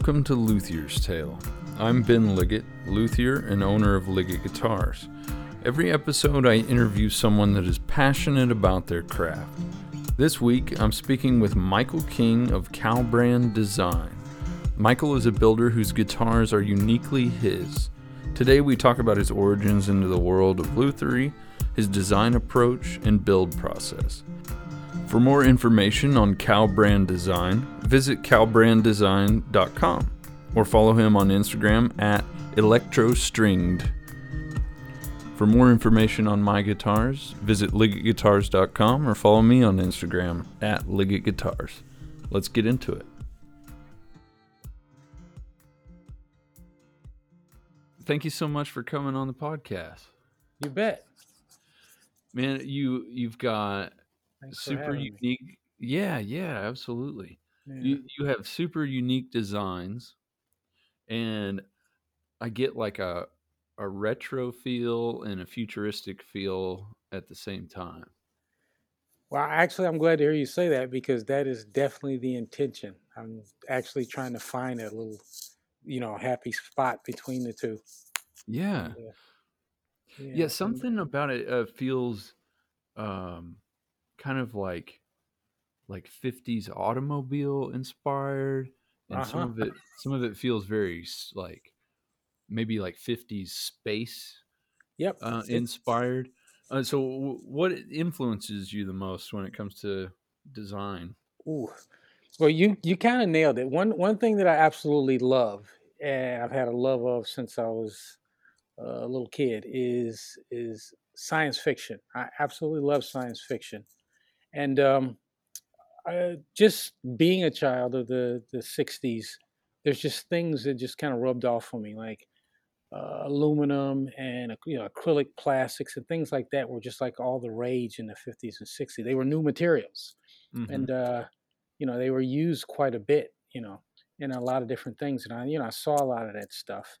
Welcome to Luthier's Tale. I'm Ben Liggett, luthier and owner of Liggett Guitars. Every episode, I interview someone that is passionate about their craft. This week, I'm speaking with Michael King of Calbrand Design. Michael is a builder whose guitars are uniquely his. Today, we talk about his origins into the world of lutherie, his design approach, and build process. For more information on Cal Brand Design, visit calbranddesign.com or follow him on Instagram at electrostringed. For more information on my guitars, visit liggettguitars.com or follow me on Instagram at liggettguitars. Let's get into it. Thank you so much for coming on the podcast. You bet. Man, you you've got Thanks super having me. unique. Yeah, yeah, absolutely. Yeah. You you have super unique designs, and I get like a a retro feel and a futuristic feel at the same time. Well, actually, I'm glad to hear you say that because that is definitely the intention. I'm actually trying to find a little, you know, happy spot between the two. Yeah, Yeah. yeah. Something about it uh, feels um, kind of like like 50s automobile inspired, and some Uh-huh. of it some of it feels very like maybe like 50s space Yep. uh, inspired. Uh, so, w- what influences you the most when it comes to design? Ooh. Well, you you kind of nailed it. One one thing that I absolutely love, and I've had a love of since I was a little kid, is is science fiction. I absolutely love science fiction, and um, I, just being a child of the the '60s, there's just things that just kind of rubbed off on me, like uh, aluminum and you know acrylic plastics and things like that were just like all the rage in the 50s and 60s. They were new materials Mhm. and uh, you know they were used quite a bit, you know, in a lot of different things. And I, you know, I saw a lot of that stuff,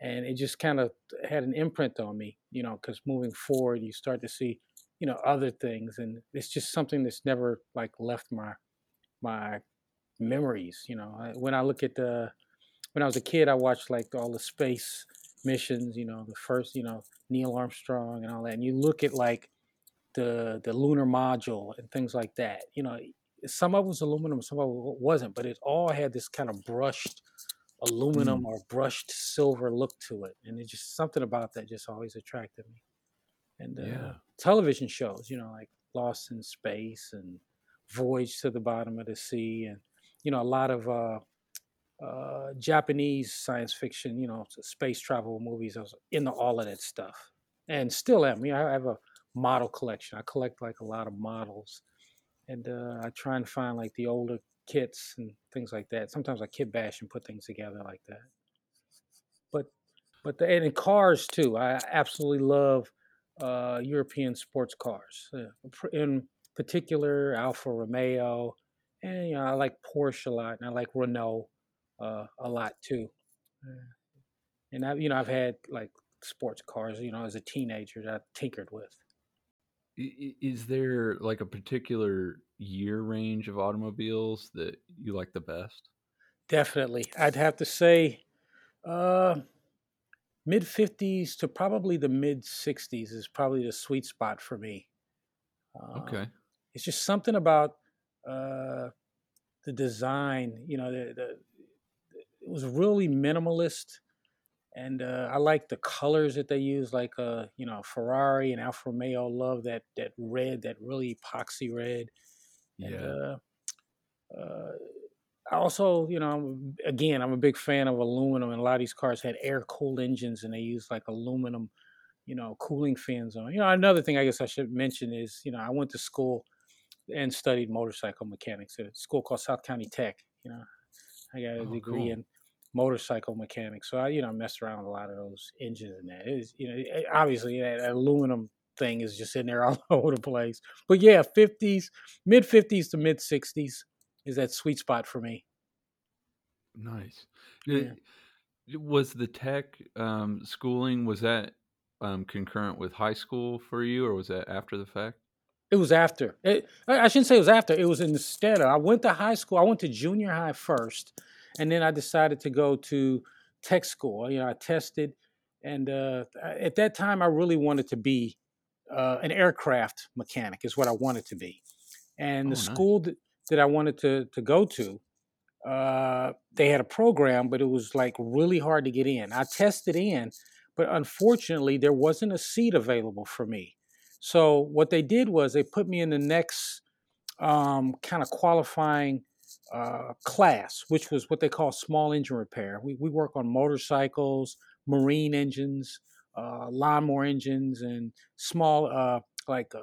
and it just kind of had an imprint on me, you know, because moving forward, you start to see, you know, other things, and it's just something that's never like left my my memories. You know, I, when I look at the when I was a kid, I watched like all the space missions, you know, the first, you know, Neil Armstrong and all that, and you look at like the the lunar module and things like that. You know, some of it was aluminum, some of it wasn't, but it all had this kind of brushed aluminum mm. or brushed silver look to it, and it just something about that just always attracted me. And uh, Yeah. television shows, you know, like Lost in Space and Voyage to the Bottom of the Sea, and you know, a lot of uh, uh, Japanese science fiction, you know, space travel movies. I was into all of that stuff, and still am. You know, I have a model collection. I collect like a lot of models, and uh, I try and find like the older kits and things like that. Sometimes I kit bash and put things together like that. But but the, and in cars too, I absolutely love uh, European sports cars. Uh, in particular, Alfa Romeo, and you know I like Porsche a lot, and I like Renault uh, a lot too. And I, you know, I've had like sports cars, you know, as a teenager that I tinkered with. Is there like a particular year range of automobiles that you like the best? Definitely, I'd have to say, uh, mid '50s to probably the mid '60s is probably the sweet spot for me. Uh, Okay. it's just something about uh, the design. You know, the, the it was really minimalist, and uh, I like the colors that they use. Like uh, you know, Ferrari and Alfa Romeo love that that red, that really epoxy red. And Yeah. Also, you know, I'm, again, I'm a big fan of aluminum, and a lot of these cars had air cooled engines, and they used like aluminum, you know, cooling fans on. You know, another thing I guess I should mention is, you know, I went to school and studied motorcycle mechanics at a school called South County Tech. You know, I got a Oh, degree cool. in motorcycle mechanics, so I, you know, messed around with a lot of those engines and that. You know, eh, obviously that aluminum thing is just in there all over the place. But yeah, 50s, mid 50s to mid 60s is that sweet spot for me. Nice. Yeah. Was the tech um, schooling was that um, concurrent with high school for you, or was that after the fact? It was after. It, I shouldn't say it was after. It was instead of. I went to high school. I went to junior high first, and then I decided to go to tech school. You know, I tested, and uh, at that time, I really wanted to be uh, an aircraft mechanic. Is what I wanted to be, and Oh, the nice. school that, that I wanted to to go to, uh, they had a program, but it was like really hard to get in. I tested in, but unfortunately, there wasn't a seat available for me. So what they did was they put me in the next um, kind of qualifying uh, class, which was what they call small engine repair. We, we work on motorcycles, marine engines, uh, lawnmower engines, and small uh, like uh,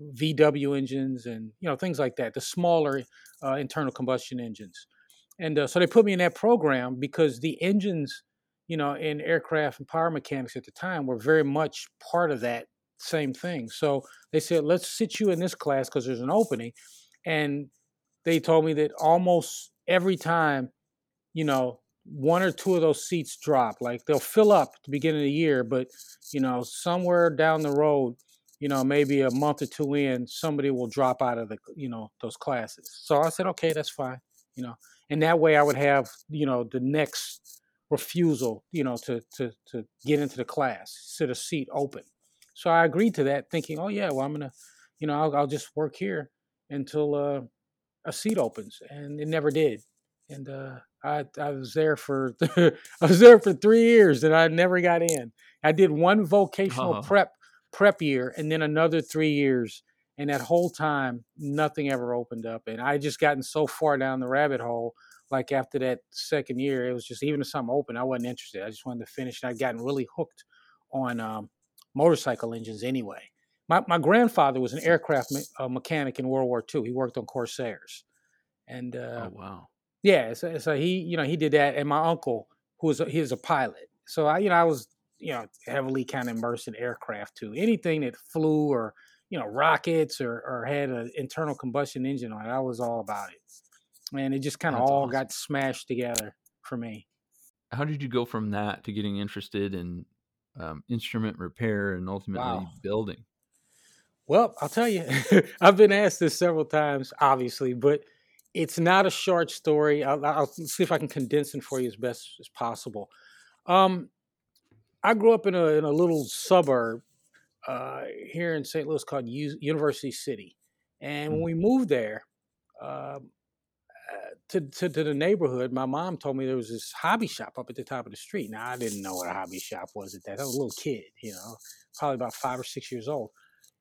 VW engines, and you know things like that. The smaller uh, internal combustion engines, and uh, so they put me in that program because the engines, you know, in aircraft and power mechanics at the time were very much part of that same thing. So they said, let's sit you in this class because there's an opening. And they told me that almost every time, you know, one or two of those seats drop. Like they'll fill up at the beginning of the year, but you know, somewhere down the road, you know, maybe a month or two in, somebody will drop out of the, you know, those classes. So I said, okay, that's fine, you know, and that way I would have, you know, the next refusal, you know, to to to get into the class, sit a seat open. So I agreed to that, thinking, oh yeah, well I'm gonna, you know, I'll, I'll just work here until uh, a seat opens, and it never did. And uh, I I was there for I was there for three years, and I never got in. I did one vocational Oh. prep prep year, and then another three years, and that whole time nothing ever opened up, and I just gotten so far down the rabbit hole. Like after that second year, it was just even if something open, I wasn't interested. I just wanted to finish, and I'd gotten really hooked on um, motorcycle engines anyway. My my grandfather was an aircraft me- uh, mechanic in World War II. He worked on Corsairs, and uh, Oh wow. yeah, so, so he you know he did that, and my uncle who was a, he was a pilot. So I you know I was you know heavily kind of immersed in aircraft too. Anything that flew or you know rockets or or had an internal combustion engine on it, I was all about it. And it just kind of all awesome. got smashed together for me. How did you go from that to getting interested in um, instrument repair and ultimately Wow. building? Well, I'll tell you, I've been asked this several times, obviously, but it's not a short story. I'll, I'll see if I can condense it for you as best as possible. Um, I grew up in a, in a little suburb uh, here in St. Louis called U- University City. And when Mm. we moved there um, uh, to, to, to the neighborhood, my mom told me there was this hobby shop up at the top of the street. Now, I didn't know what a hobby shop was at that. I was a little kid, you know, probably about five or six years old.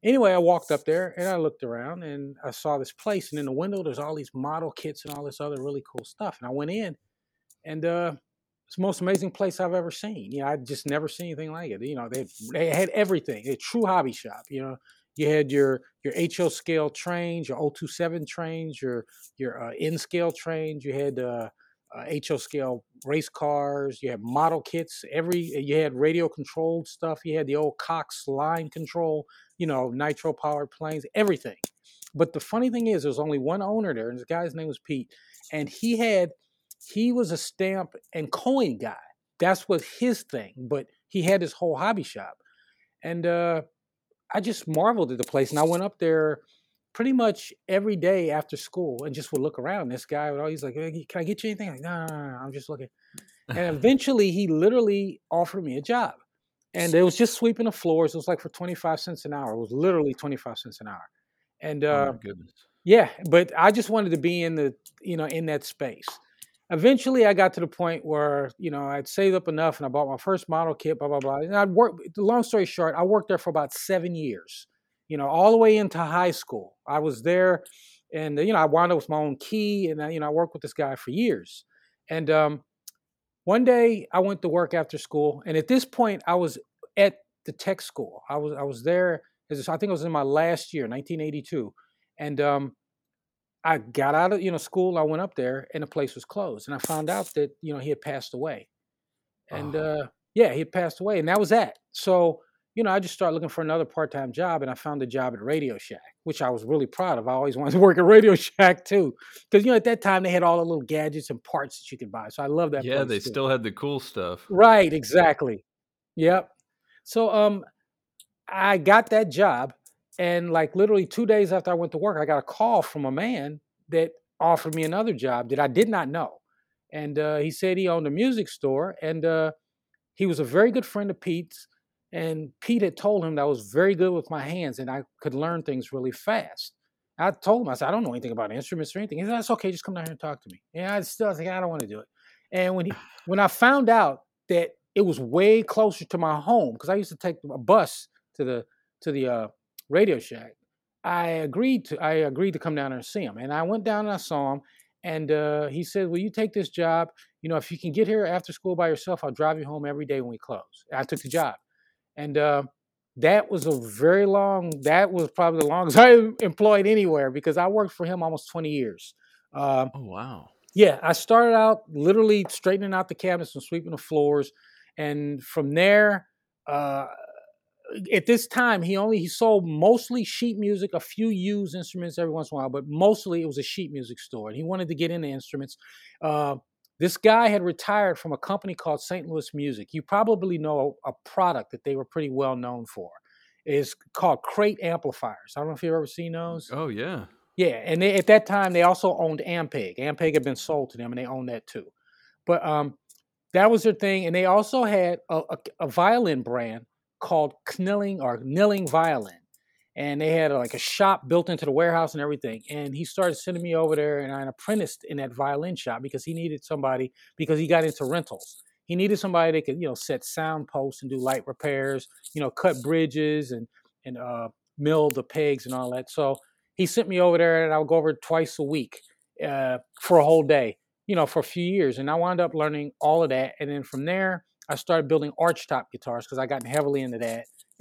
Anyway, I walked up there and I looked around and I saw this place. And in the window, there's all these model kits and all this other really cool stuff. And I went in and uh, it's the most amazing place I've ever seen. You know, I'd just never seen anything like it. You know, they they had everything. A true hobby shop. You know, you had your your HO scale trains, your O27 trains, your your uh, N scale trains. You had uh, uh, HO scale race cars. You had model kits. Every you had radio controlled stuff. You had the old Cox line control. You know, nitro powered planes. Everything. But the funny thing is, there's only one owner there, and this guy's name was Pete, and he had he was a stamp and coin guy. That's what his thing. But he had his whole hobby shop, and uh, I just marveled at the place. And I went up there pretty much every day after school and just would look around. This guy would always like, "Hey, "Can I get you anything?" I'm like, no, no, no, no, I'm just looking. And eventually, he literally offered me a job, and it was just sweeping the floors. It was like for twenty five cents an hour. It was literally twenty five cents an hour. And oh uh, my goodness. yeah, but I just wanted to be in the, you know, in that space. Eventually, I got to the point where, you know, I'd saved up enough and I bought my first model kit, blah, blah, blah. And I'd work, long story short, I worked there for about seven years, you know, all the way into high school. I was there and, you know, I wound up with my own key and, I, you know, I worked with this guy for years. And um, one day I went to work after school. And at this point, I was at the tech school. I was, I was there, as I think it was in my last year, 1982. And um, I got out of you know school. I went up there, and the place was closed. And I found out that you know he had passed away. And Oh. uh, yeah, he had passed away, and that was that. So you know, I just started looking for another part-time job, and I found a job at Radio Shack, which I was really proud of. I always wanted to work at Radio Shack too, because you know at that time they had all the little gadgets and parts that you could buy. So I love that. yeah, they too. still had the cool stuff. Right, exactly. Yep. So um I got that job and like literally 2 days after I went to work I got a call from a man that offered me another job that I did not know. and uh, he said he owned a music store, and uh, he was a very good friend of Pete's. And Pete had told him that I was very good with my hands and I could learn things really fast. I told him, I said, I don't know anything about instruments or anything. He said, That's okay, just come down here and talk to me. And I still I was like, I don't want to do it. And when he when I found out that it was way closer to my home, because I used to take a bus to the to the uh, Radio Shack, I agreed to I agreed to come down there and see him. And I went down and I saw him, and uh, he said, "Will you take this job? You know, if you can get here after school by yourself, I'll drive you home every day when we close." I took the job, and uh, that was a very long. That was probably the longest I employed anywhere because I worked for him almost twenty years. Uh, oh wow! Yeah, I started out literally straightening out the cabinets and sweeping the floors, and from there. At this time he only he sold mostly sheet music, a few used instruments every once in a while, but mostly it was a sheet music store. And he wanted to get into instruments. Uh, this guy had retired from a company called St. Louis Music. You probably know a, a product that they were pretty well known for. It's called Crate Amplifiers. I don't know if you've ever seen those. Oh yeah, yeah. And they, at that time, they also owned Ampeg. Ampeg had been sold to them, and they owned that too. But um, that was their thing. And they also had a, a, a violin brand called Knilling or Knilling Violin. And they had like a shop built into the warehouse and everything. And he started sending me over there, and I apprenticed in that violin shop because he needed somebody because he got into rentals. He needed somebody that could, you know, set sound posts and do light repairs, you know, cut bridges and and uh, mill the pegs and all that. So he sent me over there, and I would go over twice a week uh, for a whole day, you know, for a few years. And I wound up learning all of that. And then from there, I started building archtop guitars because I got heavily into that.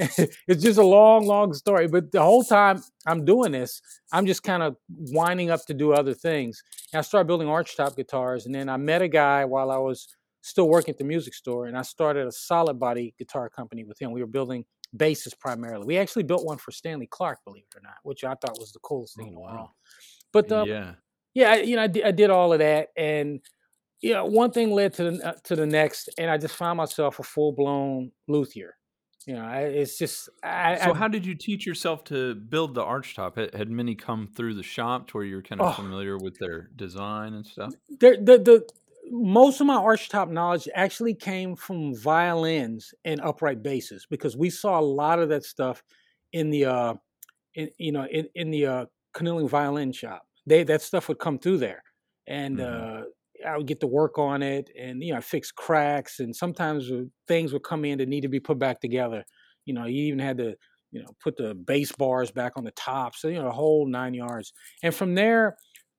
it's just a long, long story. But the whole time I'm doing this, I'm just kind of winding up to do other things. And I started building archtop guitars, and then I met a guy while I was still working at the music store, and I started a solid body guitar company with him. We were building basses primarily. We actually built one for Stanley Clarke, believe it or not, which I thought was the coolest thing oh, in the wow. world. But um, yeah, yeah, you know, I did, I did all of that, and you know, one thing led to the uh, to the next, and I just found myself a full blown luthier. You know, it's just. I, so, I, how did you teach yourself to build the archtop? Had, had many come through the shop to where you're kind of oh, familiar with their design and stuff? The, the the most of my archtop knowledge actually came from violins and upright basses because we saw a lot of that stuff in the uh, in, you know in, in the uh, violin shop. They that stuff would come through there, and mm-hmm. uh, I would get to work on it and you know fix cracks and sometimes things would come in that need to be put back together. You know, you even had to you know put the bass bars back on the top, so you know the whole nine yards. And from there,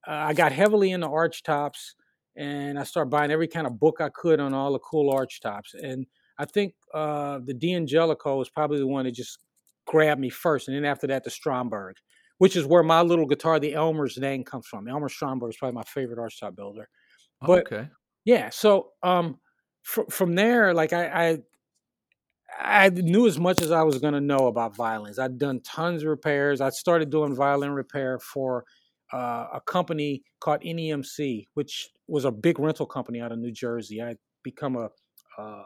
uh, I got heavily into arch tops and I started buying every kind of book I could on all the cool arch tops. And I think uh, the D'Angelico was probably the one that just grabbed me first, and then after that, the Stromberg, which is where my little guitar, the Elmer's name comes from. Elmer Stromberg is probably my favorite arch top builder. But okay. yeah, so um, fr- from there, like I, I, I knew as much as I was going to know about violins. I'd done tons of repairs. I started doing violin repair for uh, a company called NEMC, which was a big rental company out of New Jersey. I become a, uh,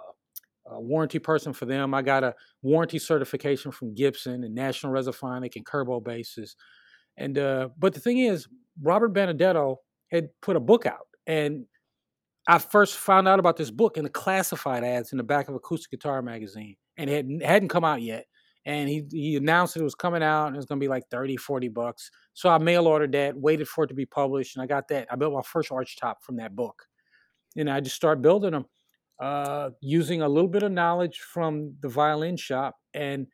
a warranty person for them. I got a warranty certification from Gibson and National Resophonic and Kerbo basses. And uh, but the thing is, Robert Benedetto had put a book out and I first found out about this book in the classified ads in the back of Acoustic Guitar magazine, and it hadn't come out yet. And he, he announced it was coming out and it was going to be like 30, 40 bucks. So I mail ordered that, waited for it to be published, and I got that. I built my first arch top from that book. And I just started building them uh, using a little bit of knowledge from the violin shop and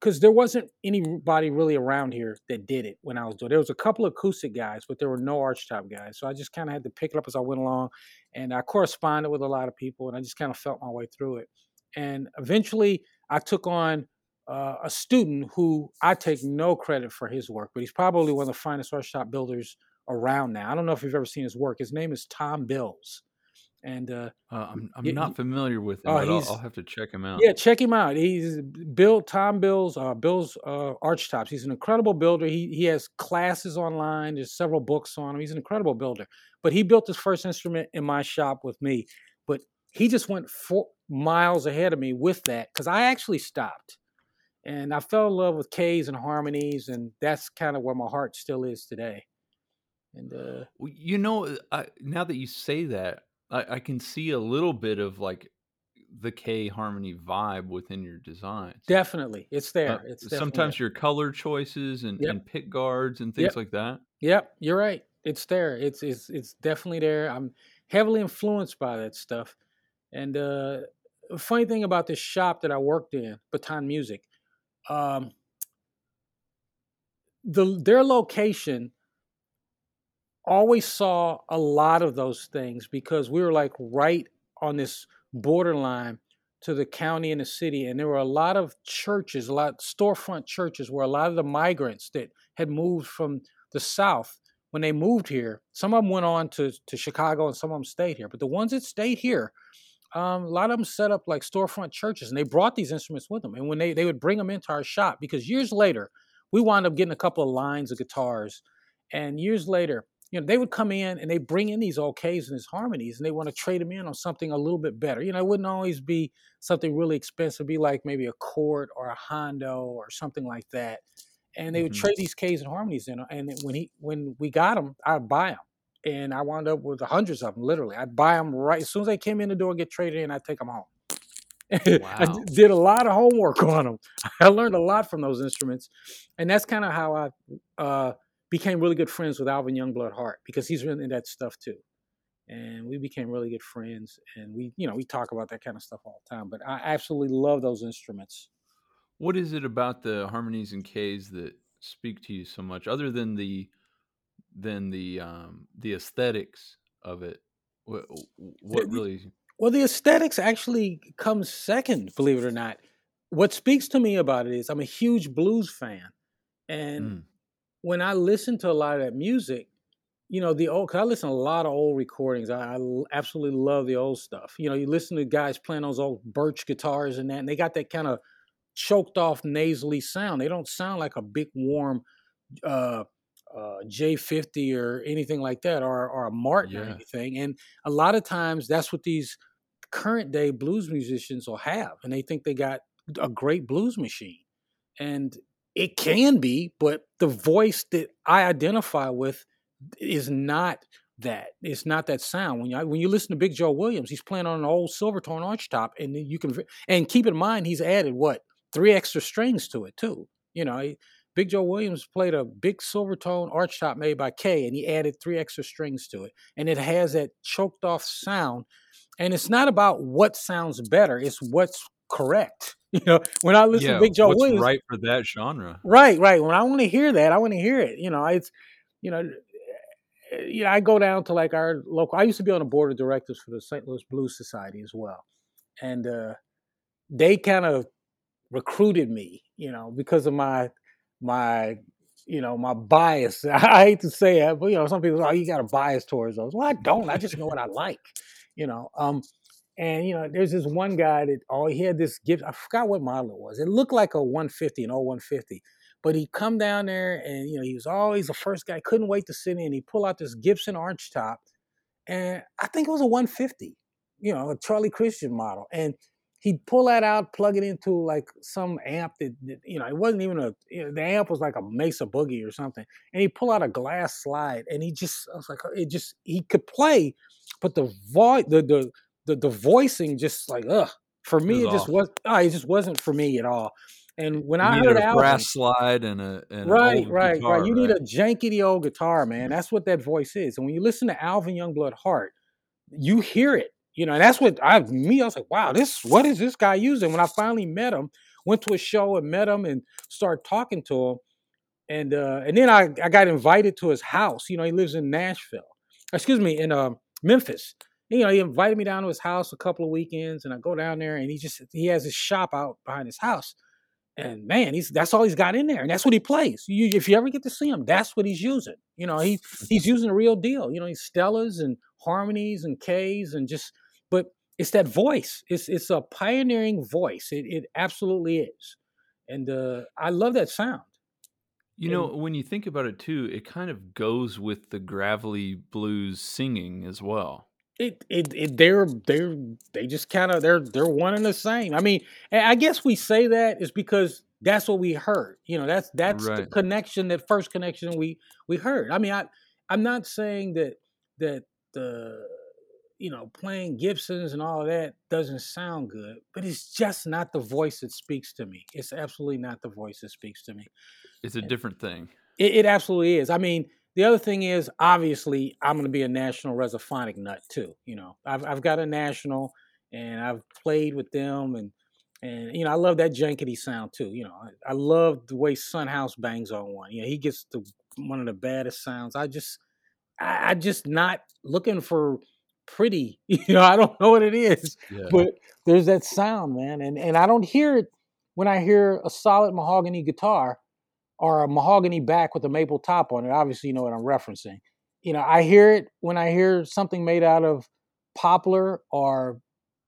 because there wasn't anybody really around here that did it when I was doing. it. There was a couple of acoustic guys, but there were no archtop guys. So I just kind of had to pick it up as I went along, and I corresponded with a lot of people, and I just kind of felt my way through it. And eventually, I took on uh, a student who I take no credit for his work, but he's probably one of the finest archtop builders around now. I don't know if you've ever seen his work. His name is Tom Bills. And uh, uh, I'm, I'm not familiar with him. Oh, I'll, I'll, have to check him out. Yeah, check him out. He's Bill Tom Bill's uh, Bill's uh, Archtops. He's an incredible builder. He he has classes online. There's several books on him. He's an incredible builder. But he built his first instrument in my shop with me. But he just went four miles ahead of me with that because I actually stopped, and I fell in love with Kays and harmonies, and that's kind of where my heart still is today. And uh, you know, I, now that you say that, I, I can see a little bit of like the Kay harmony vibe within your designs. Definitely, it's Uh, there. It's definitely sometimes your color choices and, Yep. and pick guards and things Yep. like that. Yep, you're right. It's there. It's it's it's definitely there. I'm heavily influenced by that stuff. And uh a funny thing about this shop that I worked in, Baton Music, um the their location always saw a lot of those things because we were like right on this borderline to the county and the city and there were a lot of churches a lot storefront churches where a lot of the migrants that had moved from the south when they moved here some of them went on to, to chicago and some of them stayed here but the ones that stayed here um, a lot of them set up like storefront churches and they brought these instruments with them and when they, they would bring them into our shop because years later we wound up getting a couple of lines of guitars and years later you know, they would come in and they bring in these OKs and these harmonies, and they want to trade them in on something a little bit better. You know, it wouldn't always be something really expensive, be like maybe a Cort or a Hondo or something like that. And they would Mhm. trade these Kays and harmonies in. And when he when we got them, I'd buy them, and I wound up with hundreds of them. Literally, I'd buy them right as soon as they came in the door, get traded in, I'd take them home. I Wow. d- did a lot of homework on them. I learned a lot from those instruments, and that's kind of how I uh, became really good friends with Alvin Youngblood Hart because he's really into that stuff too. And we became really good friends, and we, you know, we talk about that kind of stuff all the time. But I absolutely love those instruments. What is it about the harmonies and Kays that speak to you so much, other than the than the um, the aesthetics of it? What, what really? Well, the aesthetics actually comes second, believe it or not. What speaks to me about it is I'm a huge blues fan, and Mm, when I listen to a lot of that music, you know, the old, cause I listen to a lot of old recordings. I absolutely love the old stuff. You know, you listen to guys playing those old birch guitars and that, and they got that kind of choked off nasally sound. They don't sound like a big warm uh, uh, J50 or anything like that, or, or a Martin or anything. And a lot of times that's what these current day blues musicians will have. And they think they got a great blues machine. And it can be, but the voice that I identify with is not that. It's not that sound. When you when you listen to Big Joe Williams, he's playing on an old Silvertone archtop, and you can and keep in mind he's added what three extra strings to it too. You know, he- Big Joe Williams played a big Silvertone archtop made by Kay, and he added three extra strings to it, and it has that choked off sound. And it's not about what sounds better; it's what's correct. You know, when I listen Yeah, to Big Joe Williams, right for that genre? Right, right. When I want to hear that, I want to hear it. You know, it's you know, you know, I go down to like our local. I used to be on the board of directors for the St. Louis Blues Society as well, and uh, they kind of recruited me, you know, because of my my you know my bias. I hate to say it, but you know, some people say, oh, you got a bias towards those. Well, I don't. I just know what I like, you know. Um, and you know, there's this one guy that oh, he had this gift. I forgot what model it was. It looked like a 150, an old 150. But he come down there and you know, he was always the first guy, couldn't wait to sit in. He pull out this Gibson arch top, and I think it was a 150, you know, a Charlie Christian model. And he'd pull that out, plug it into like some amp that, that, you know, it wasn't even a you know, the amp was like a Mesa Boogie or something. And he pull out a glass slide, and he just I was like, it just he could play, but the voice, the the the, the voicing just like ugh. For me, was it just was. Oh, it just wasn't for me at all. And when You I heard a Alvin, brass slide and a and an right, right, guitar, right, you need right? a jankety old guitar, man. That's what that voice is. And when you listen to Alvin Youngblood Hart, you hear it. You know, and that's what I me. I was like, wow, this what is this guy using? When I finally met him, went to a show and met him and started talking to him, and uh, and then I I got invited to his house. You know, he lives in Nashville. Excuse me, in uh, Memphis. You know, he invited me down to his house a couple of weekends, and I go down there, and he just he has his shop out behind his house. And man, he's that's all he's got in there, and that's what he plays. You, if you ever get to see him, that's what he's using. You know, he he's using the real deal. You know, he's Stellas and harmonies and Kays and just, but it's that voice. It's it's a pioneering voice. It it absolutely is, and uh, I love that sound. You know, when you think about it too, it kind of goes with the gravelly blues singing as well. It it, it they're they're they just kind of they're they're one and the same. I mean, I guess we say that is because that's what we heard. You know, that's that's the connection, that first connection we we heard. I mean, I I'm not saying that that the you know, playing Gibsons and all of that doesn't sound good, but it's just not the voice that speaks to me. It's absolutely not the voice that speaks to me. It's a different thing. It, it absolutely is. I mean, the other thing is, obviously, I'm going to be a national resophonic nut too. You know, I've I've got a national, and I've played with them, and and you know, I love that jankety sound too. You know, I, I love the way Son House bangs on one. You know, he gets the one of the baddest sounds. I just, I, I just not looking for pretty. You know, I don't know what it is, Yeah. but there's that sound, man, and and I don't hear it when I hear a solid mahogany guitar or a mahogany back with a maple top on it. Obviously, you know what I'm referencing. You know, I hear it when I hear something made out of poplar or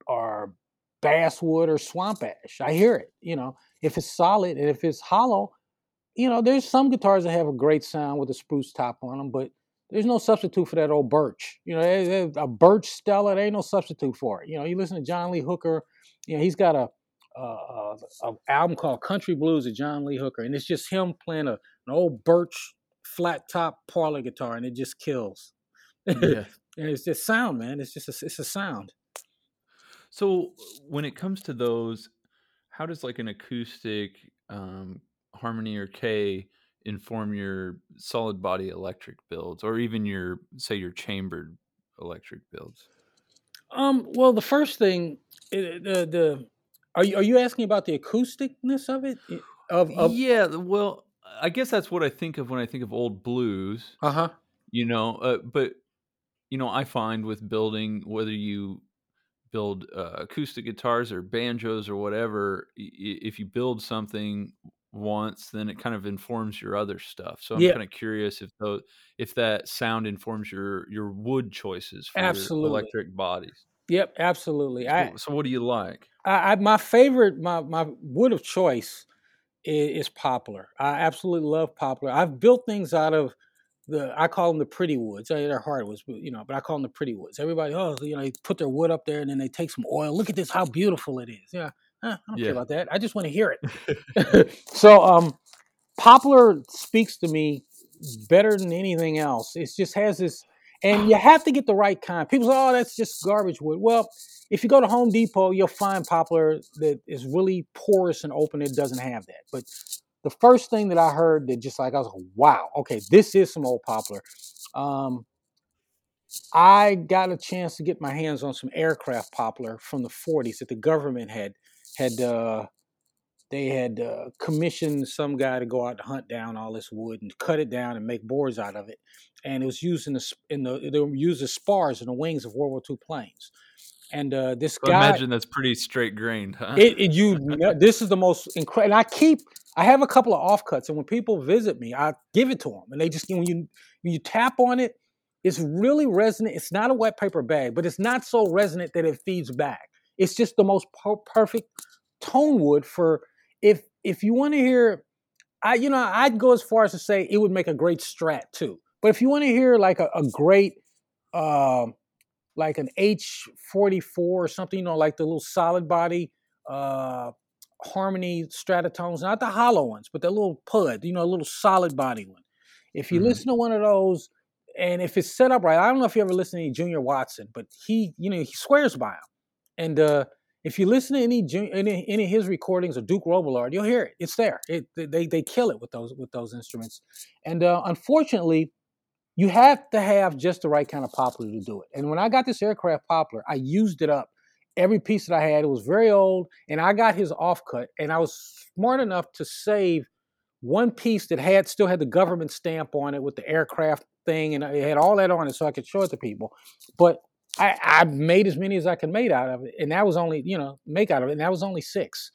or basswood or swamp ash. I hear it. You know, if it's solid and if it's hollow, you know, there's some guitars that have a great sound with a spruce top on them, but there's no substitute for that old birch. You know, a birch Stella, there ain't no substitute for it. You know, you listen to John Lee Hooker, you know, he's got a a, album called Country Blues of John Lee Hooker, and it's just him playing a, an old birch flat top parlor guitar, and it just kills. yeah. And it's just sound, man. It's just a, it's a sound. So when it comes to those, how does like an acoustic um, harmony or Kay inform your solid body electric builds, or even your say your chambered electric builds? Um, well, the first thing, the the are you are you asking about the acousticness of it? Of of yeah, well, I guess that's what I think of when I think of old blues. uh huh. You know, uh, but you know, I find with building whether you build uh, acoustic guitars or banjos or whatever, i- if you build something once, then it kind of informs your other stuff. So I'm Yeah, kind of curious if those if that sound informs your your wood choices for absolutely. electric bodies. Yep, absolutely. I, So, so what do you like? I, I my favorite my my wood of choice is, is poplar. I absolutely love poplar. I've built things out of the I call them the pretty woods. Uh, They're hardwoods, but you know, but I call them the pretty woods. Everybody, oh, you know, they put their wood up there and then they take some oil. Look at this, how beautiful it is. Yeah, I don't care about that. I just want to hear it. so, um, poplar speaks to me better than anything else. It just has this, and you have to get the right kind. People say, "Oh, that's just garbage wood." Well, if you go to Home Depot, you'll find poplar that is really porous and open. It doesn't have that. But the first thing that I heard that just like I was like, "Wow, okay, this is some old poplar." Um, I got a chance to get my hands on some aircraft poplar from the 40s that the government had had uh, they had uh, commissioned some guy to go out to hunt down all this wood and cut it down and make boards out of it. And it was used in the in the they were used as spars in the wings of World War II planes. And uh, this So I guy, imagine that's pretty straight grained, huh? it, it you this is the most incredible. And I keep I have a couple of offcuts, and when people visit me, I give it to them, and they just when you when you tap on it, it's really resonant. It's not a wet paper bag, but it's not so resonant that it feeds back. It's just the most per- perfect tone wood for if if you want to hear. I you know I'd go as far as to say it would make a great strat too. But if you want to hear like a, a great um like an H44 or something, you know, like the little solid body uh, harmony Stratotones, not the hollow ones, but the little pud, you know, a little solid body one. If you Mhm. listen to one of those, and if it's set up right, I don't know if you ever listen to any Junior Watson, but he, you know, he swears by them. And uh, if you listen to any, any any of his recordings of Duke Robillard, you'll hear it. It's there. It they they kill it with those with those instruments. And uh, unfortunately, you have to have just the right kind of poplar to do it. And when I got this aircraft poplar, I used it up. Every piece that I had, it was very old, and I got his offcut, and I was smart enough to save one piece that had still had the government stamp on it with the aircraft thing, and it had all that on it, so I could show it to people. But I, I made as many as I could make out of it, and that was only you know make out of it, and that was only six.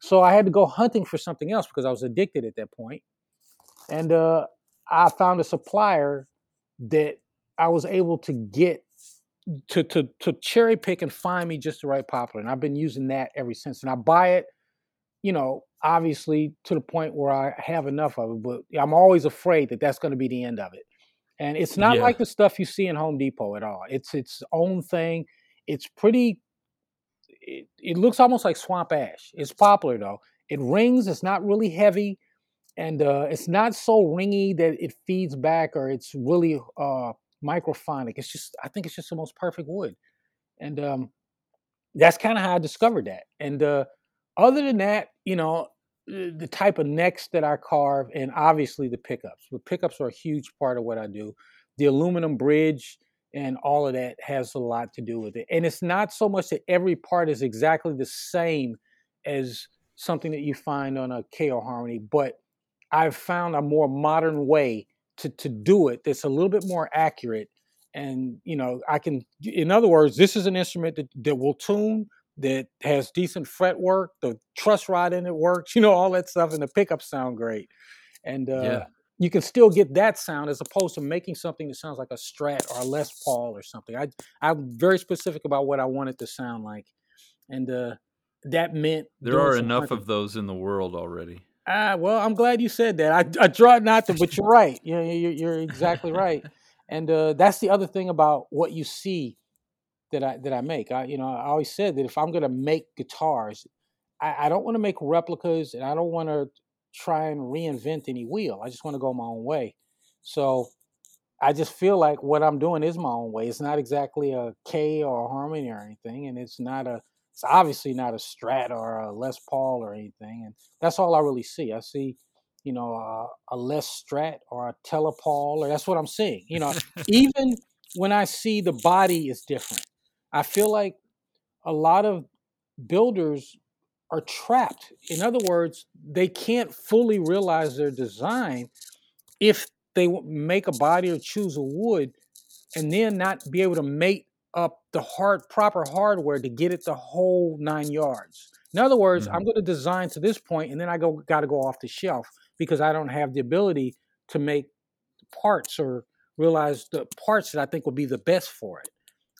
So I had to go hunting for something else because I was addicted at that point. and uh, I found a supplier that I was able to get to to to cherry pick and find me just the right poplar, and I've been using that ever since. And I buy it, you know, obviously to the point where I have enough of it, but I'm always afraid that that's going to be the end of it. And it's not Yeah. like the stuff you see in Home Depot at all. It's its own thing. It's pretty. It, it looks almost like swamp ash. It's popular though. It rings. It's not really heavy, and uh, it's not so ringy that it feeds back or it's really uh, microphonic. It's just. I think it's just the most perfect wood. and um, that's kind of how I discovered that. And uh, other than that, you know, Eh, the type of necks that I carve, and obviously the pickups. The pickups are a huge part of what I do. The aluminum bridge and all of that has a lot to do with it. And it's not so much that every part is exactly the same as something that you find on a KO Harmony, but I've found a more modern way to to do it that's a little bit more accurate. And you know, I can, in other words, this is an instrument that, that will tune, that has decent fret work, the truss rod in it works, you know, all that stuff, and the pickups sound great. And uh, yeah. you can still get that sound as opposed to making something that sounds like a Strat or a Les Paul or something. I I'm very specific about what I want it to sound like, and uh, that meant there are enough of those in the world already. Ah, well, I'm glad you said that. I, I tried not to, but you're right. You know, you're, you're exactly right. And uh, that's the other thing about what you see that I that I make. I, you know, I always said that if I'm going to make guitars, I, I don't want to make replicas, and I don't want to try and reinvent any wheel. I just want to go my own way. So I just feel like what I'm doing is my own way. It's not exactly a Kay or a harmony or anything, and it's not a it's obviously not a Strat or a Les Paul or anything, and that's all I really see. I see, you know, uh, a Les Strat or a Telepaul, or that's what I'm seeing. You know, even when I see the body is different, I feel like a lot of builders are trapped. In other words, they can't fully realize their design if they make a body or choose a wood and then not be able to mate up the hard proper hardware to get it the whole nine yards. In other words, mm-hmm. I'm going to design to this point, and then I go got to go off the shelf because I don't have the ability to make parts or realize the parts that I think will be the best for it.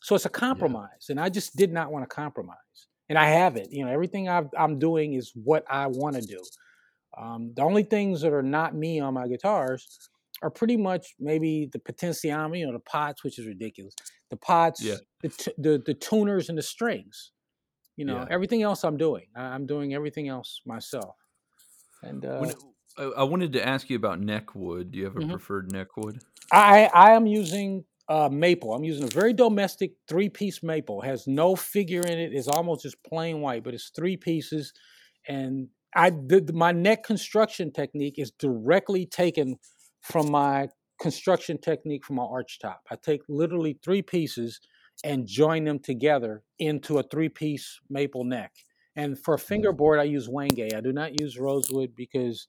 So it's a compromise, yeah. and I just did not want to compromise, and I haven't. You know, everything i am doing is what I want to do. Um, the only things that are not me on my guitars are pretty much maybe the Potenziami, you know, the pots, which is ridiculous. The pots, yeah. the, t- the the tuners and the strings. You know, yeah. everything else I'm doing. I'm doing everything else myself. And uh, when, I wanted to ask you about neck wood. Do you have a mm-hmm. preferred neck wood? I I am using uh, maple. I'm using a very domestic three piece maple. It has no figure in it. It's almost just plain white, but it's three pieces. And I the, my neck construction technique is directly taken from my construction technique from my arch top. I take literally three pieces and join them together into a three piece maple neck. And for mm-hmm. fingerboard, I use Wenge. I do not use rosewood because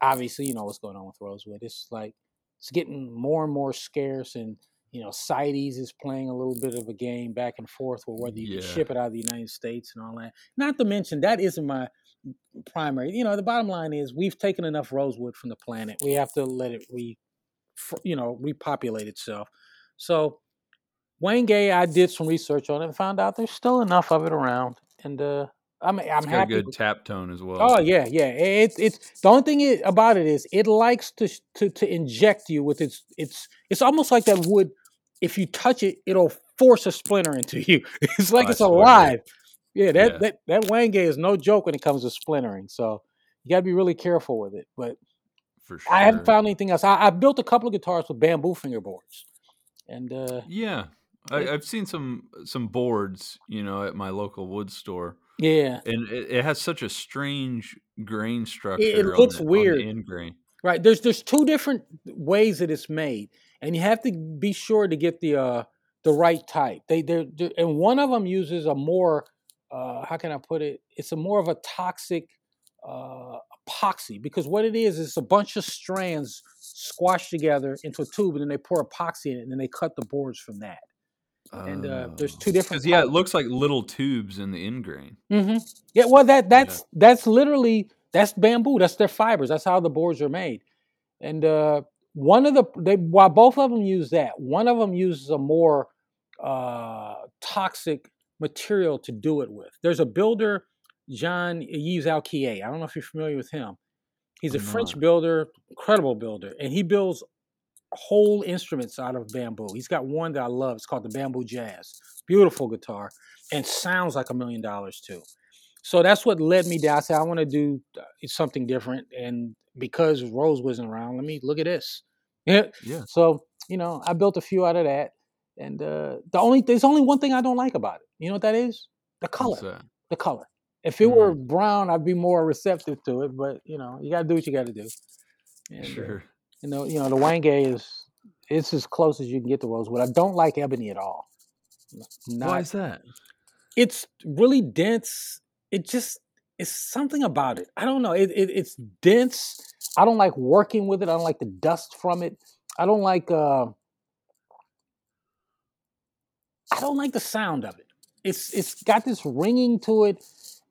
obviously, you know what's going on with rosewood. It's like it's getting more and more scarce, and you know, CITES is playing a little bit of a game back and forth with whether you yeah. can ship it out of the United States and all that. Not to mention that isn't my primary. You know, the bottom line is we've taken enough rosewood from the planet. We have to let it re, you know, repopulate itself. So Wenge, I did some research on it and found out there's still enough of it around, and uh, I'm I'm it's happy. a good tap tone as well. Oh yeah, yeah. It's it's the only thing it, about it is it likes to to to inject you with its it's it's almost like that wood. If you touch it, it'll force a splinter into you. It's like it's alive. Yeah, that, yeah. that that Wenge is no joke when it comes to splintering. So you got to be really careful with it. But sure. I haven't found anything else. I, I, built a couple of guitars with bamboo fingerboards, and uh, yeah, I, have seen some some boards, you know, at my local wood store. Yeah, and it, it has such a strange grain structure. It, it looks the, weird. end grain. Right. There's there's two different ways that it's made, and you have to be sure to get the uh the right type. They they and one of them uses a more uh, how can I put it? It's a more of a toxic uh, epoxy because what it is is a bunch of strands squashed together into a tube, and then they pour epoxy in it, and then they cut the boards from that. And uh, there's two different. Yeah, it looks like little tubes in the end grain. Mm-hmm. Yeah, well, that that's yeah. that's literally that's bamboo. That's their fibers. That's how the boards are made. And uh, one of the they while both of them use that, one of them uses a more uh, toxic material to do it with. There's a builder, Jean Yves Alquier. I don't know if you're familiar with him. He's a French builder, incredible builder, and he builds whole instruments out of bamboo. He's got one that I love. It's called the Bamboo Jazz. Beautiful guitar and sounds like a million dollars too. So that's what led me down. I said I want to do uh, something different, and because Rose wasn't around, let me look at this. Yeah. yeah. So you know, I built a few out of that, And uh, the only there's only one thing I don't like about it. You know what that is? The color. The color. If it mm. were brown, I'd be more receptive to it. But you know, you gotta do what you gotta do. And, uh, sure. Uh, you know, you know, the Wenge is it's as close as you can get to rosewood. I don't like ebony at all. Not, Why is that? It's really dense. It just it's something about it. I don't know. It, it, it's dense. I don't like working with it. I don't like the dust from it. I don't like. Uh, I don't like the sound of it. It's it's got this ringing to it,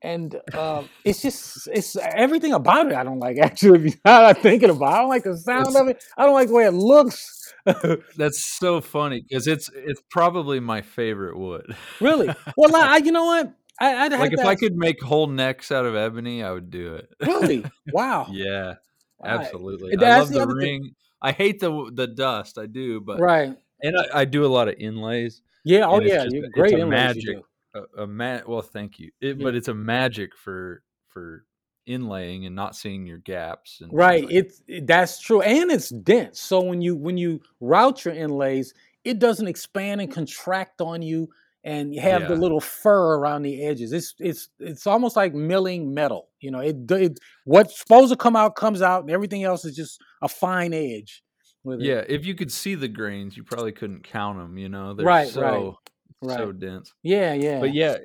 and uh, it's just it's everything about it. I don't like actually. Now I'm thinking about, it. I don't like the sound it's, of it. I don't like the way it looks. That's so funny because it's it's probably my favorite wood. really? Well, I, you know what? I, would like if I could make whole necks out of ebony, I would do it. Really? Wow. yeah, absolutely. Right. I love the, the ring. Thing. I hate the the dust. I do, but right. And I, I do a lot of inlays. Yeah. Oh yeah. Just, You're great. It's a magic. A, a ma- Well, thank you. It, yeah. But it's a magic for for inlaying and not seeing your gaps. right. Like it's it, that's true, and it's dense. So when you when you route your inlays, it doesn't expand and contract on you and you have yeah. the little fur around the edges. It's it's it's almost like milling metal. You know, it, it what's supposed to come out comes out, and everything else is just a fine edge. yeah, it. if you could see the grains, you probably couldn't count them. You know, they're right, so right, right. so dense. Yeah, yeah. But yeah,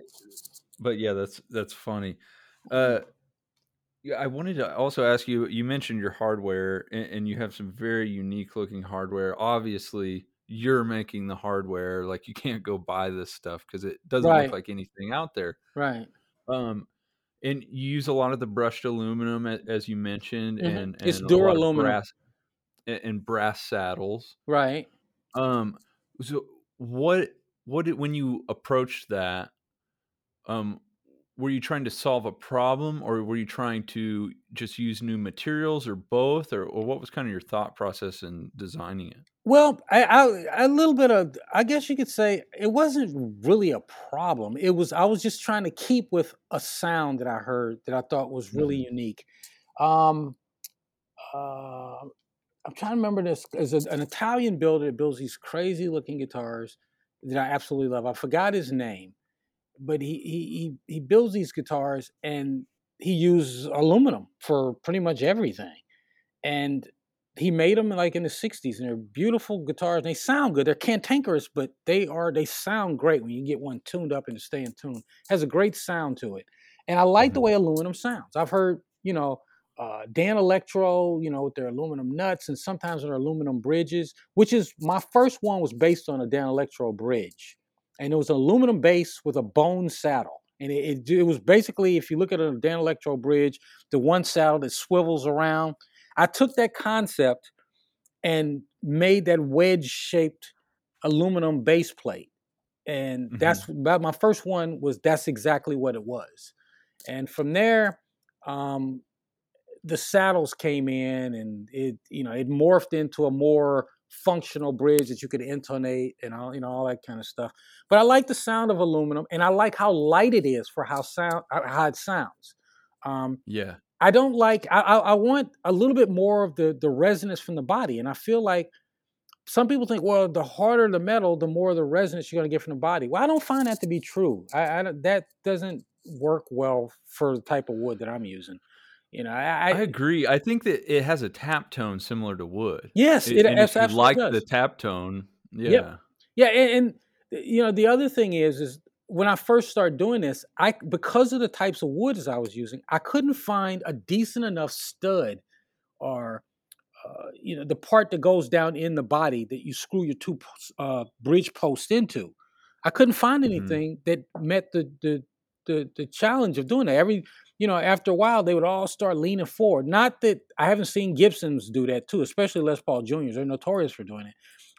but yeah, that's that's funny. Uh, yeah, I wanted to also ask you. You mentioned your hardware, and, and you have some very unique looking hardware. Obviously, you're making the hardware like you can't go buy this stuff because it doesn't right. look like anything out there. Right. Um and you use a lot of the brushed aluminum as you mentioned mm-hmm. and, and it's duraluminum brass and brass saddles. Right. Um so what what did when you approached that um were you trying to solve a problem or were you trying to just use new materials or both or, or what was kind of your thought process in designing it well I, I, a little bit of i guess you could say it wasn't really a problem it was i was just trying to keep with a sound that i heard that i thought was really mm-hmm. unique um uh, i'm trying to remember this as an italian builder that builds these crazy looking guitars that i absolutely love i forgot his name but he he he builds these guitars and he uses aluminum for pretty much everything. And he made them like in the 60s and they're beautiful guitars and they sound good they're cantankerous but they are they sound great when you get one tuned up and stay in tune has a great sound to it and i like mm-hmm. the way aluminum sounds i've heard you know uh, Danelectro you know with their aluminum nuts and sometimes their aluminum bridges which is my first one was based on a Danelectro bridge and it was an aluminum base with a bone saddle. And it, it, it was basically, if you look at a Danelectro bridge, the one saddle that swivels around. I took that concept and made that wedge shaped aluminum base plate. And mm-hmm. that's about my first one was that's exactly what it was. And from there, um, the saddles came in and it, you know, it morphed into a more functional bridge that you could intonate and all you know all that kind of stuff. But I like the sound of aluminum, and I like how light it is for how sound uh, how it sounds. Um, yeah, I don't like. I, I, I want a little bit more of the the resonance from the body, and I feel like some people think, well, the harder the metal, the more the resonance you're going to get from the body. Well, I don't find that to be true. I, I that doesn't work well for the type of wood that I'm using. You know, I, I, agree. I think that it has a tap tone similar to wood. Yes, it, it absolutely like does. the tap tone. Yeah, yep. yeah, and, and you know the other thing is is when I first started doing this, I because of the types of woods I was using, I couldn't find a decent enough stud or uh, you know the part that goes down in the body that you screw your two uh, bridge posts into. I couldn't find mm-hmm. anything mm-hmm. that met the, the the the challenge of doing that. Every you know, after a while, they would all start leaning forward. Not that I haven't seen Gibsons do that too, especially Les Paul Juniors. They're notorious for doing it.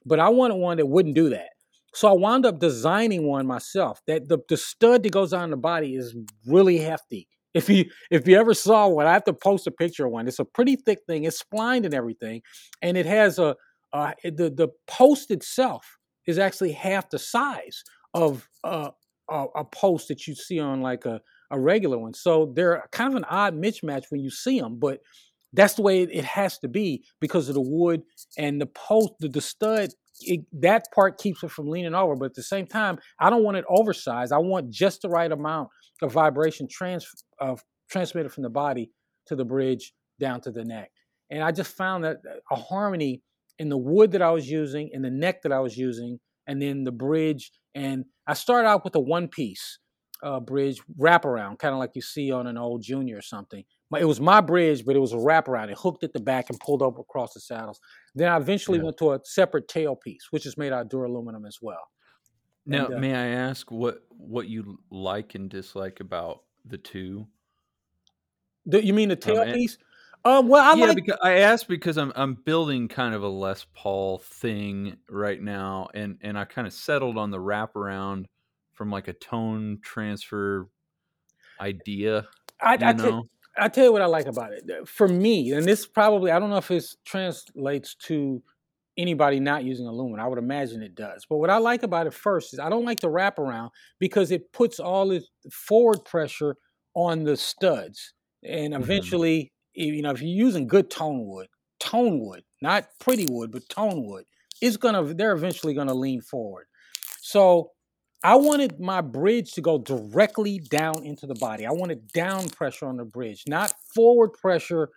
But I wanted one that wouldn't do that. So I wound up designing one myself. That the, the stud that goes on the body is really hefty. If you if you ever saw one, I have to post a picture of one. It's a pretty thick thing. It's splined and everything, and it has a uh, the the post itself is actually half the size of a, a post that you see on like a a regular one. So they're kind of an odd mismatch when you see them, but that's the way it, has to be because of the wood and the post, the, the stud. It, that part keeps it from leaning over, but at the same time, I don't want it oversized. I want just the right amount of vibration trans of transmitted from the body to the bridge down to the neck. And I just found that uh, a harmony in the wood that I was using, in the neck that I was using, and then the bridge. And I started out with a one piece uh, bridge wraparound, kind of like you see on an old Junior or something. It was my bridge, but it was a wraparound. It hooked at the back and pulled up across the saddles. Then I eventually yeah. went to a separate tail piece, which is made out of duraluminum as well. Now, and, uh, may I ask what what you like and dislike about the two? The, you mean the tail um, piece? Um, well, I yeah, like. Because I asked because I'm I'm building kind of a Les Paul thing right now, and and I kind of settled on the wraparound from like a tone transfer idea. I I, I, t- I tell you what I like about it. For me, and this probably I don't know if it translates to anybody not using aluminum. I would imagine it does. But what I like about it first is I don't like the wraparound because it puts all the forward pressure on the studs. And mm-hmm. eventually, mm-hmm. you know, if you're using good tone wood, tone wood, not pretty wood, but tone wood, it's gonna they're eventually gonna lean forward. So I wanted my bridge to go directly down into the body. I wanted down pressure on the bridge, not forward pressure,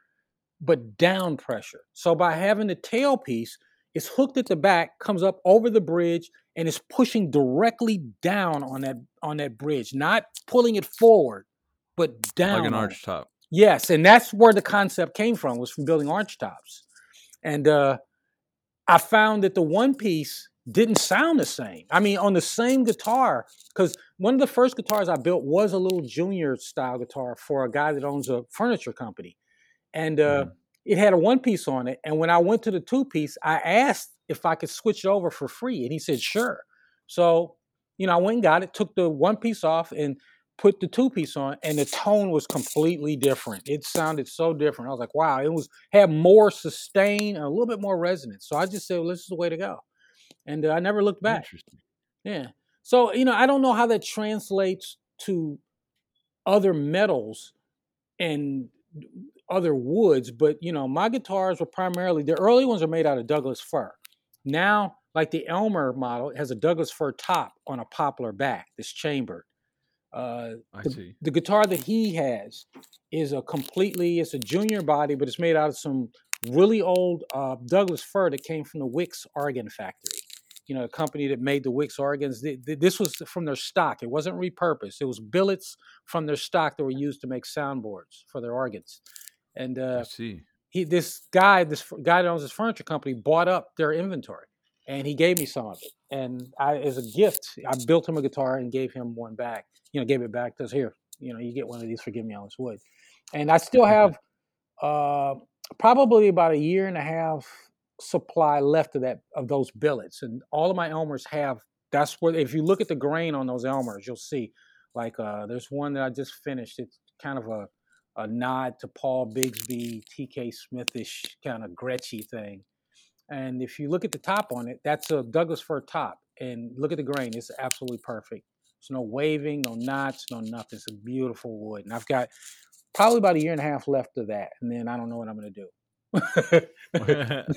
but down pressure. So by having the tailpiece, it's hooked at the back, comes up over the bridge, and is pushing directly down on that on that bridge, not pulling it forward, but down. Like an arch top. Yes, and that's where the concept came from, was from building arch tops. And uh, I found that the one piece didn't sound the same. I mean, on the same guitar, because one of the first guitars I built was a little junior style guitar for a guy that owns a furniture company. And uh, mm. it had a one piece on it. And when I went to the two piece, I asked if I could switch it over for free. And he said, sure. So, you know, I went and got it, took the one piece off and put the two piece on, and the tone was completely different. It sounded so different. I was like, wow, it was had more sustain and a little bit more resonance. So I just said, well, this is the way to go and uh, I never looked back. Yeah. So you know, I don't know how that translates to other metals and other woods, but you know, my guitars were primarily the early ones are made out of Douglas fir. Now, like the Elmer model, it has a Douglas fir top on a poplar back. This chambered. Uh, I the, see. The guitar that he has is a completely, it's a junior body, but it's made out of some really old uh, Douglas fir that came from the Wicks organ factory you know, a company that made the Wicks organs. This was from their stock. It wasn't repurposed. It was billets from their stock that were used to make soundboards for their organs. And uh, I see. He, this guy, this guy that owns this furniture company, bought up their inventory, and he gave me some of it. And I, as a gift, I built him a guitar and gave him one back. You know, gave it back. Because here, you know, you get one of these for giving me all this wood. And I still have uh, probably about a year and a half supply left of that of those billets, and all of my Elmers have. That's where if you look at the grain on those Elmers, you'll see like uh, there's one that I just finished. It's kind of a a nod to Paul Bigsby, T.K. Smithish kind of Gretschy thing. And if you look at the top on it, that's a Douglas fir top. And look at the grain; it's absolutely perfect. There's no waving, no knots, no nothing. It's a beautiful wood, and I've got probably about a year and a half left of that, and then I don't know what I'm going to do. I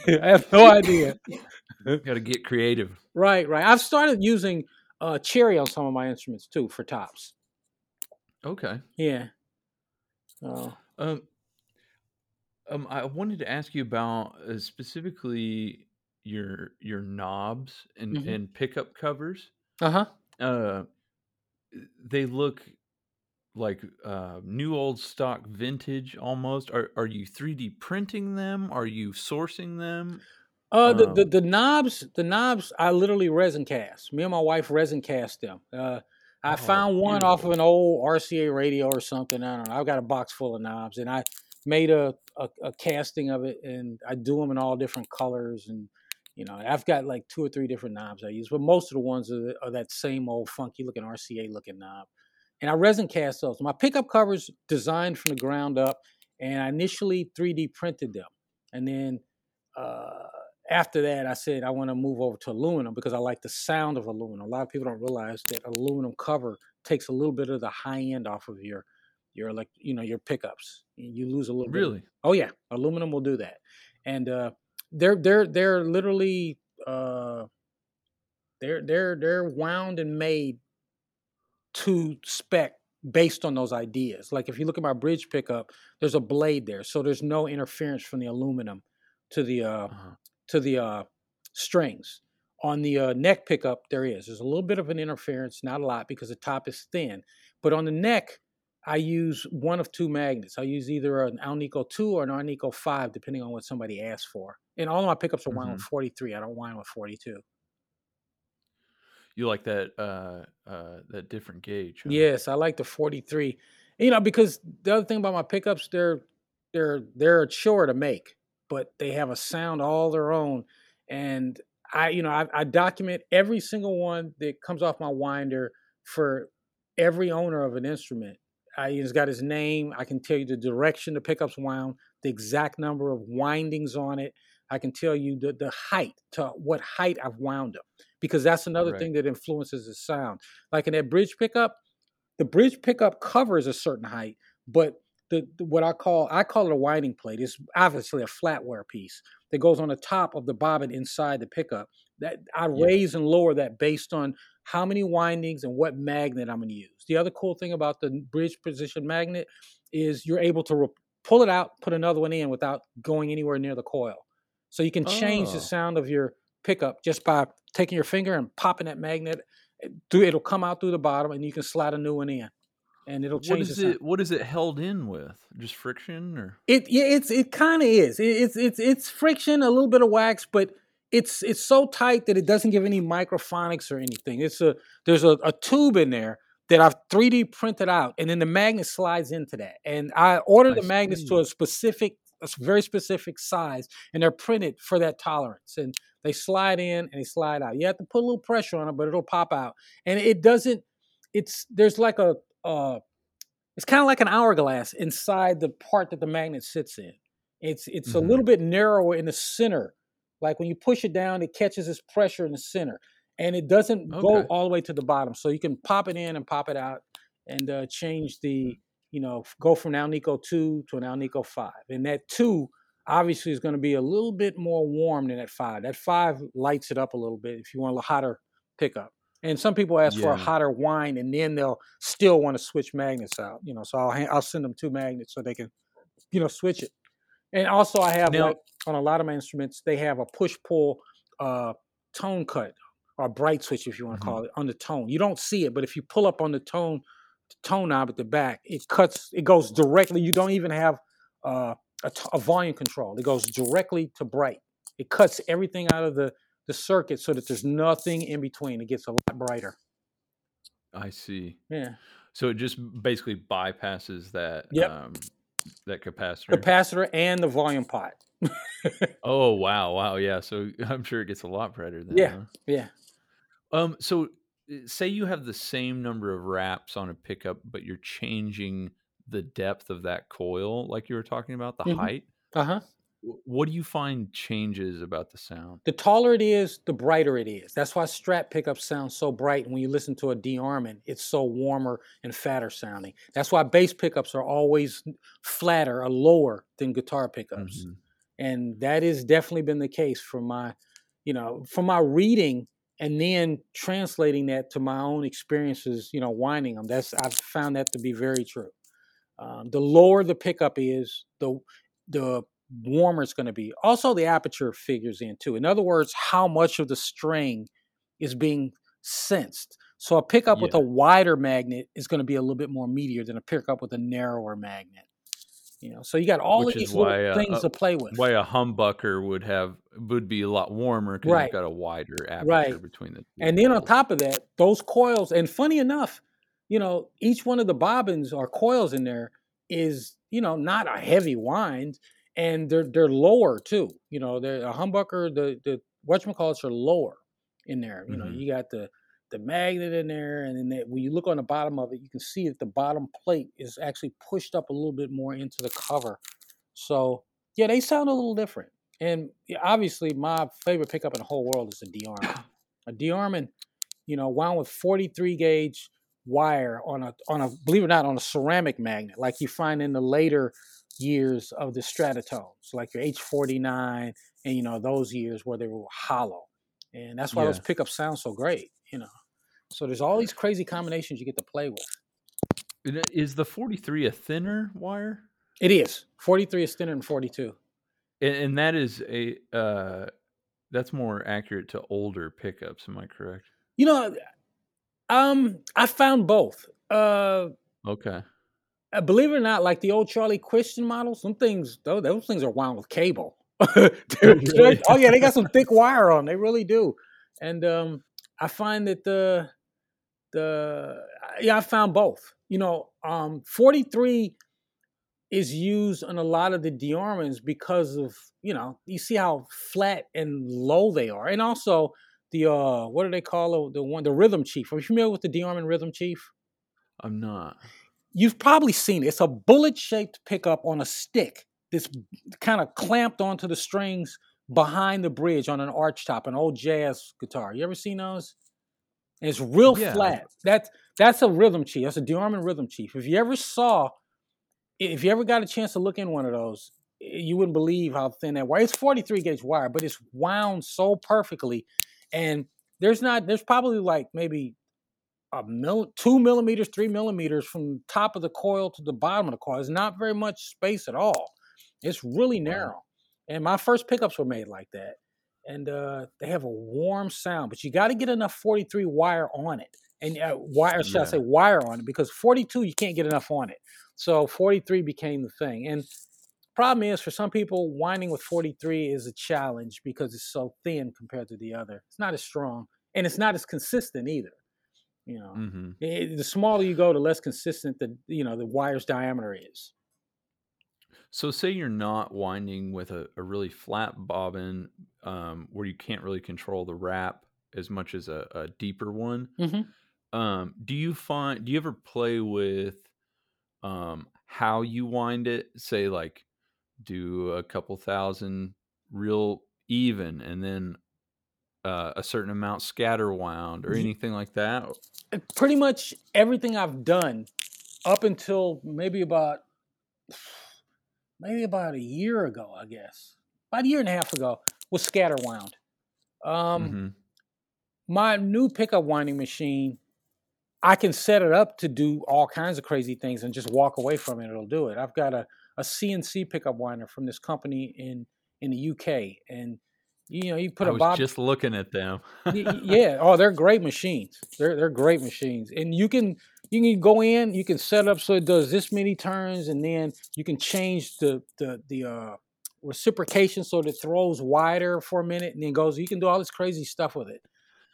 have no idea. Got to get creative. Right, right. I've started using uh, cherry on some of my instruments too for tops. Okay. Yeah. Uh, um, um, I wanted to ask you about uh, specifically your your knobs and mm-hmm. and pickup covers. Uh-huh. Uh They look like uh, new old stock vintage almost? Are are you 3d printing them? Are you sourcing them? Uh the, the, um the knobs the knobs i literally resin cast. Me and my wife resin cast them. Uh i oh, found one beautiful. off of an old rca radio or something i don't know i've got a box full of knobs and i made a, a, a casting of it and i do them in all different colors and you know i've got like two or three different knobs i use but most of the ones are, are that same old funky looking rca looking knob and I resin cast those. My pickup covers designed from the ground up, and I initially 3D printed them, and then uh, after that, I said I want to move over to aluminum because I like the sound of aluminum. A lot of people don't realize that aluminum cover takes a little bit of the high end off of your your like you know your pickups. You lose a little bit. Really? Oh yeah, aluminum will do that, and uh, they're they're they're literally uh, they're they're they're wound and made to spec based on those ideas. Like if you look at my bridge pickup, there's a blade there, so there's no interference from the aluminum to the uh, Uh-huh. to the uh, strings. On the uh, neck pickup, there is. There's a little bit of an interference, not a lot because the top is thin. But on the neck, I use one of two magnets. I use either an Alnico 2 or an Alnico 5, depending on what somebody asks for. And all of my pickups are wound with 43. I don't wind with 42. You like that uh uh that different gauge? huh? Yes, I like the 43. You know, because the other thing about my pickups, they're they're they're a chore to make, but they have a sound all their own. And I, you know, I, I document every single one that comes off my winder for every owner of an instrument. I, he's got his name. I can tell you the direction the pickup's wound, the exact number of windings on it. I can tell you the, the height to what height I've wound them because that's another Right. thing that influences the sound. Like in that bridge pickup, the bridge pickup covers a certain height, but the, the- what I call I call it a winding plate. It's obviously a flatware piece that goes on the top of the bobbin inside the pickup. That I Yeah. raise and lower that based on how many windings and what magnet I'm going to use. The other cool thing about the bridge position magnet is you're able to re- pull it out, put another one in without going anywhere near the coil. So you can change the Oh. sound of your pickup just by taking your finger and popping that magnet eh, through. It'll come out through the bottom, and you can slide a new one in, and it'll What change the sound. it? What is it held in with? Just friction or? It yeah, it's it kind of is. It, it's it's it's friction, a little bit of wax, but it's it's so tight that it doesn't give any microphonics or anything. It's a there's a, a tube in there that I've 3D printed out, and then the magnet slides into that. And I ordered I the magnets to a specific, a very specific size, and they're printed for that tolerance. And they slide in and they slide out. You have to put a little pressure on it, but it'll pop out. And it doesn't. It's there's like a uh, it's kind of like an hourglass inside the part that the magnet sits in. It's it's a Mhm. little bit narrower in the center. Like when you push it down, it catches this pressure in the center, and it doesn't go all the way to the bottom. So you can pop it in and pop it out, and uh, change the you know go from an Alnico two to an Alnico five. And that two obviously is going to be a little bit more warm than that five. That five lights it up a little bit if you want a hotter pickup. And some people ask for a hotter wine, and then they'll still want to switch magnets out. You know, so I'll I'll send them two magnets so they can, you know, switch it. And also, I have Now- like on a lot of my instruments, they have a push pull uh, tone cut or bright switch, if you want to Mhm. call it, on the tone. You don't see it, but if you pull up on the tone tone knob at the back, it cuts. It goes directly. You don't even have uh, a, t- a volume control. It goes directly to bright. It cuts everything out of the the circuit so that there's nothing in between. It gets a lot brighter. I see. Yeah. So it just basically bypasses that Yep. um that capacitor. Capacitor and the volume pot. oh wow, wow, yeah. So I'm sure it gets a lot brighter then. Yeah. huh? Yeah. Um. So say you have the same number of wraps on a pickup, but you're changing the depth of that coil, like you were talking about, the Mhm. height. Uh huh. What do you find changes about the sound? The taller it is, the brighter it is. That's why Strat pickups sound so bright. And when you listen to a DeArmond, it's so warmer and fatter sounding. That's why bass pickups are always flatter or lower than guitar pickups. Mhm. And that has definitely been the case from my, you know, from my reading and then translating that to my own experiences, you know, winding them. That's I've found that to be very true. Um, the lower the pickup is, the the warmer it's going to be. Also, the aperture figures in too. In other words, how much of the string is being sensed. So a pickup with a wider magnet is going to be a little bit more meatier than a pickup with a narrower magnet. You know, so you got all Which of these little uh, things uh, to play with. Why a humbucker would have would be a lot warmer because Right. you've got a wider aperture Right. between the two. And then on top of that, those coils, and funny enough, you know, each one of the bobbins or coils in there is, you know, not a heavy wind, and they're they're lower too. You know, they're a humbucker, the the whatchamacallits are lower in there. You know, Mhm. you got the the magnet in there, and then that, when you look on the bottom of it, you can see that the bottom plate is actually pushed up a little bit more into the cover. So yeah, they sound a little different. And yeah, obviously, my favorite pickup in the whole world is a DeArmond. A DeArmond, you know, wound with 43 gauge wire on a on a believe it or not on a ceramic magnet like you find in the later years of the Stratotones, like your H49 and you know those years where they were hollow, and that's why Yeah. those pickups sound so great. You know, so there's all these crazy combinations you get to play with. Is the 43 a thinner wire? It is 43 is thinner than 42. And, and that is a uh, that's more accurate to older pickups. Am I correct? You know, um, I found both. Uh, Okay. uh, believe it or not, like the old Charlie Christian models, some things those, those things are wound with cable. They're- oh yeah, they got some thick wire on. They really do. And um, I find that the the yeah, I found both. You know, um, 43 is used on a lot of the DeArmonds because of you know you see how flat and low they are, and also the uh what do they call it? the one the Rhythm Chief? Are you familiar with the DeArmond Rhythm Chief? I'm not. You've probably seen it. It's a bullet shaped pickup on a stick that's kind of clamped onto the strings behind the bridge on an arch top, an old jazz guitar. You ever seen those? And it's real Yeah. flat. That's that's a rhythm chief. That's a DeArmond rhythm chief. If you ever saw, if you ever got a chance to look in one of those, you wouldn't believe how thin that wire. It's 43 gauge wire, but it's wound so perfectly. And there's not, there's probably like maybe a mil, two millimeters, three millimeters from top of the coil to the bottom of the coil. There's not very much space at all. It's really narrow. And my first pickups were made like that. And uh, they have a warm sound, but you got to get enough 43 wire on it. And uh, wire, should I say wire on it? Because 42, you can't get enough on it. So 43 became the thing. And problem is, for some people, winding with 43 is a challenge because it's so thin compared to the other. It's not as strong, and it's not as consistent either. You know, hmm Eh, the smaller you go, the less consistent the you know the wire's diameter is. So say you're not winding with a, a really flat bobbin um, where you can't really control the wrap as much as a, a deeper one. Mhm. Um, do you find do you ever play with um, how you wind it? Say like do a couple thousand real even and then uh, a certain amount scatter wound or anything like that? Uh, Pretty much everything I've done up until maybe about maybe about a year ago, I guess, about a year and a half ago, was scatter wound. Um, hmm my new pickup winding machine, I can set it up to do all kinds of crazy things and just walk away from it. It'll do it. I've got a, a CNC pickup winder from this company in in the UK, and you know you put I a was bob. just looking at them. Yeah. Oh, they're great machines. They're they're great machines, and you can you can go in, you can set up so it does this many turns, and then you can change the the the uh, reciprocation so that it throws wider for a minute and then goes. You can do all this crazy stuff with it,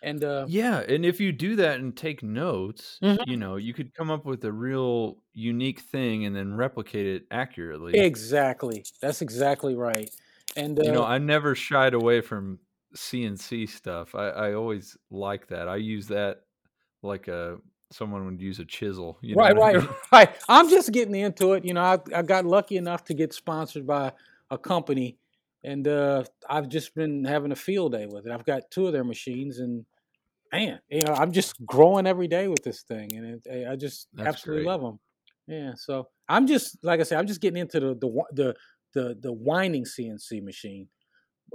and uh, Yeah, and if you do that and take notes, Mhm. you know, you could come up with a real unique thing and then replicate it accurately. exactly that's exactly right. And uh, You know, I never shied away from CNC stuff. I, I always like that. I use that like a someone would use a chisel. You know right, what I right, mean? right. I'm just getting into it. You know, I, I got lucky enough to get sponsored by a company, and uh, I've just been having a field day with it. I've got two of their machines, and man, you know, I'm just growing every day with this thing, and it, I just That's absolutely great. love them. Yeah, so I'm just like I said, I'm just getting into the the the the, the winding CNC machine.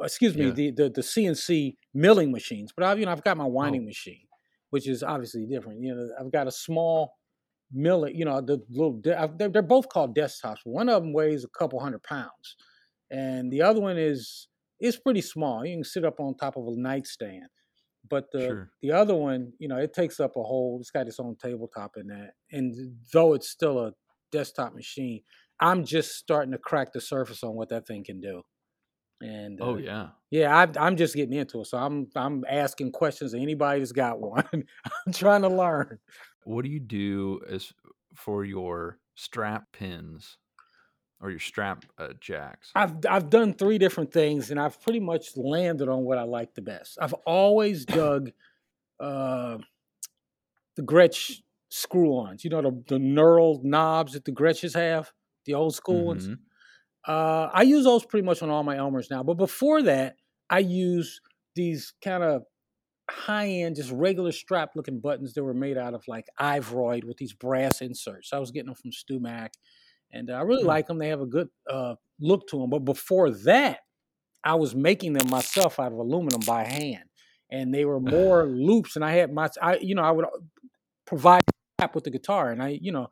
Uh, excuse me, Yeah. the, the the CNC milling machines. But I've you know I've got my Oh, winding machine, which is obviously different. You know, I've got a small mill. You know, the little de- they're, they're both called desktops. One of them weighs a couple hundred pounds, and the other one is is pretty small. You can sit up on top of a nightstand. But the sure. the other one, you know, it takes up a whole. It's got its own tabletop in that, and though it's still a desktop machine, I'm just starting to crack the surface on what that thing can do. And Oh uh, yeah. yeah, I, I'm just getting into it, so I'm I'm asking questions of anybody that's got one. I'm trying to learn. What do you do as for your strap pins or your strap uh, jacks? I've I've done three different things, and I've pretty much landed on what I like the best. I've always dug uh, the Gretsch screw-ons. You know the the knurled knobs that the Gretsches have, the old school ones. Mhm. Uh, I use those pretty much on all my Elmers now. But before that, I use these kind of high end, just regular strap looking buttons that were made out of like Ivoroid with these brass inserts. I was getting them from StewMac, and uh, I really mm. like them. They have a good uh, look to them. But before that, I was making them myself out of aluminum by hand, and they were more loops. And I had my, I you know, I would uh, with the guitar, and I, you know,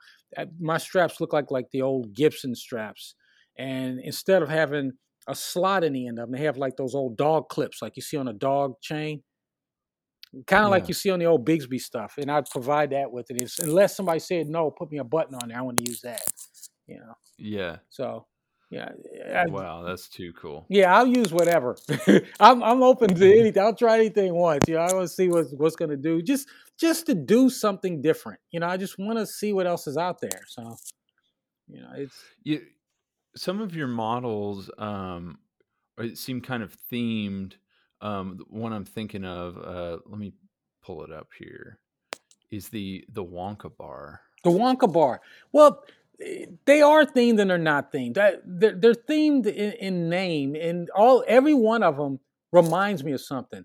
my straps look like like the old Gibson straps. And instead of having a slot in the end of them, they have like those old dog clips, like you see on a dog chain kind of yeah. like you see on the old Bigsby stuff. And I'd provide that with it. It's, unless somebody said no, put me a button on there. I want to use that. You know. Yeah. So. Yeah. I, wow, that's too cool. Yeah, I'll use whatever. I'm I'm open to anything. I'll try anything once. You know, I want to see what's what's gonna do. Just just to do something different. You know, I just want to see what else is out there. So, you know, it's you. Some of your models um, seem kind of themed um, the one I'm thinking of, uh, let me pull it up here, is the the Wonka bar. The Wonka bar. Well, they are themed and they're not themed. They're, they're themed in, in, name, and all every one of them reminds me of something.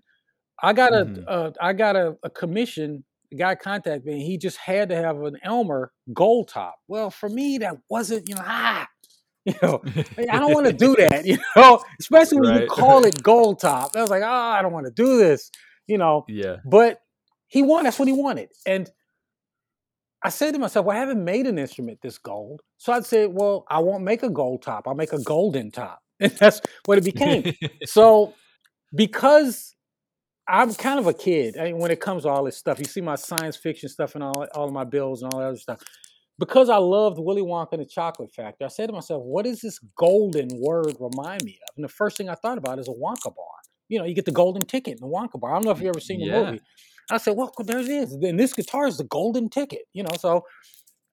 I got a mm-hmm. uh, I got a, a commission. A guy contacted me. and He just had to have an Elmer gold top. Well, for me, that wasn't you know ah you know, I don't want to do that, you know, especially when right. you call it gold top. I was like, oh, I don't want to do this, you know. Yeah. But he won. that's what he wanted. And I said to myself, well, I haven't made an instrument this gold. So I'd say, well, I won't make a gold top. I'll make a golden top. And that's what it became. so because I'm kind of a kid I mean, when it comes to all this stuff. You see my science fiction stuff and all, all of my bills and all that other stuff because I loved Willy Wonka and the Chocolate Factory, I said to myself, what does this golden word remind me of? And the first thing I thought about is a Wonka bar. You know, you get the golden ticket in the Wonka bar. I don't know if you've ever seen the yeah. movie. I said, well, there it is. And this guitar is the golden ticket, you know. So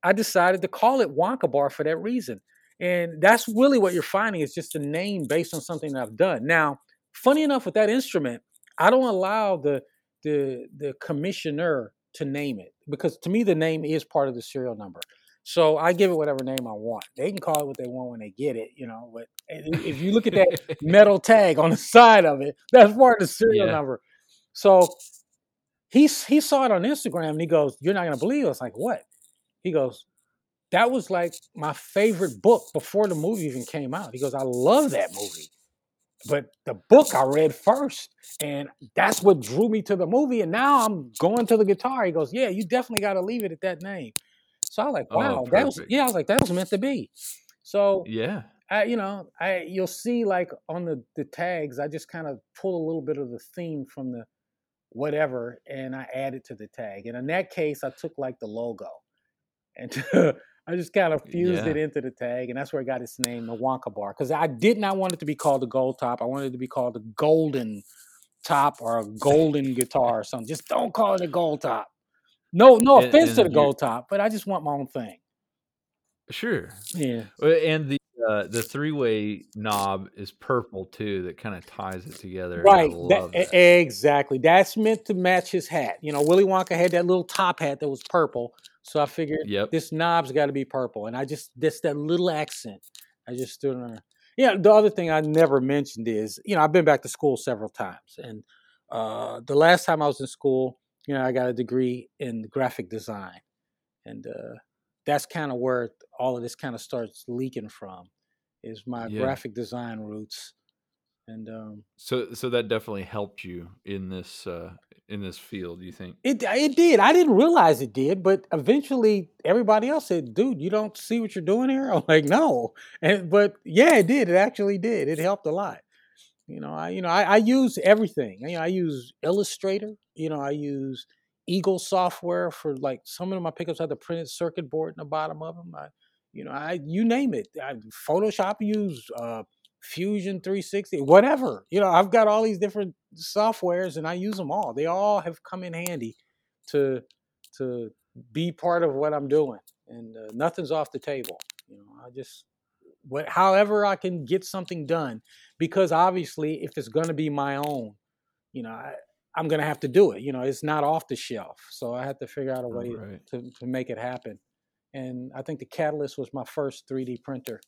I decided to call it Wonka bar for that reason. And that's really what you're finding is just a name based on something that I've done. Now, funny enough, with that instrument, I don't allow the the the commissioner to name it because to me the name is part of the serial number. So I give it whatever name I want. They can call it what they want when they get it, you know. But if you look at that metal tag on the side of it, that's part of the serial yeah. number. So he he saw it on Instagram and he goes, "You're not gonna believe." It. I was like, "What?" He goes, "That was like my favorite book before the movie even came out." He goes, "I love that movie." But the book I read first, and that's what drew me to the movie. And now I'm going to the guitar. He goes, "Yeah, you definitely got to leave it at that name." So I was like, oh, "Wow, oh, that was yeah." I was like, "That was meant to be." So yeah, I you know I you'll see like on the the tags, I just kind of pull a little bit of the theme from the whatever, and I added to the tag. And in that case, I took like the logo, and I just kind of fused yeah. it into the tag, and that's where it got its name, the Wonka Bar. Because I did not want it to be called the Gold Top. I wanted it to be called the Golden Top or a Golden Guitar or something. Just don't call it a Gold Top. No, no offense and, and to the Gold Top, but I just want my own thing. Sure. Yeah. And the uh, the three way knob is purple too. That kind of ties it together. Right. That, that. Exactly. That's meant to match his hat. You know, Willy Wonka had that little top hat that was purple. So I figured yep. this knob's got to be purple, and I just that's that little accent. I just stood on. Yeah, the other thing I never mentioned is you know I've been back to school several times, and uh, the last time I was in school, you know I got a degree in graphic design, and uh, that's kind of where all of this kind of starts leaking from, is my yeah. graphic design roots and um, so so that definitely helped you in this uh, in this field. You think it it did? I didn't realize it did, but eventually everybody else said, "Dude, you don't see what you're doing here." I'm like, "No," and but yeah, it did. It actually did. It helped a lot. You know, I you know I, I use everything. You know, I use Illustrator. You know, I use Eagle software for like some of my pickups have the printed circuit board in the bottom of them. I, you know, I you name it. I, Photoshop use. Uh, Fusion 360, whatever. You know, I've got all these different softwares and I use them all. They all have come in handy to to be part of what I'm doing, and uh, nothing's off the table. You know, I just what however I can get something done because obviously if it's going to be my own, you know, I, I'm going to have to do it. You know, it's not off the shelf, so I had to figure out a way right. to to make it happen. And I think the Catalyst was my first 3D printer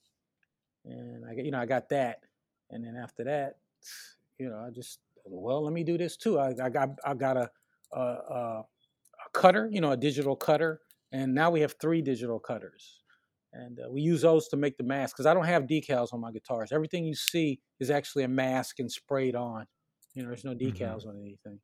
and I you know I got that, and then after that, you know I just well, let me do this too. I, I got I got a, a, a cutter, you know, a digital cutter, and now we have three digital cutters, and uh, we use those to make the mask because I don't have decals on my guitars. Everything you see is actually a mask and sprayed on. You know, there's no decals mm-hmm. on anything.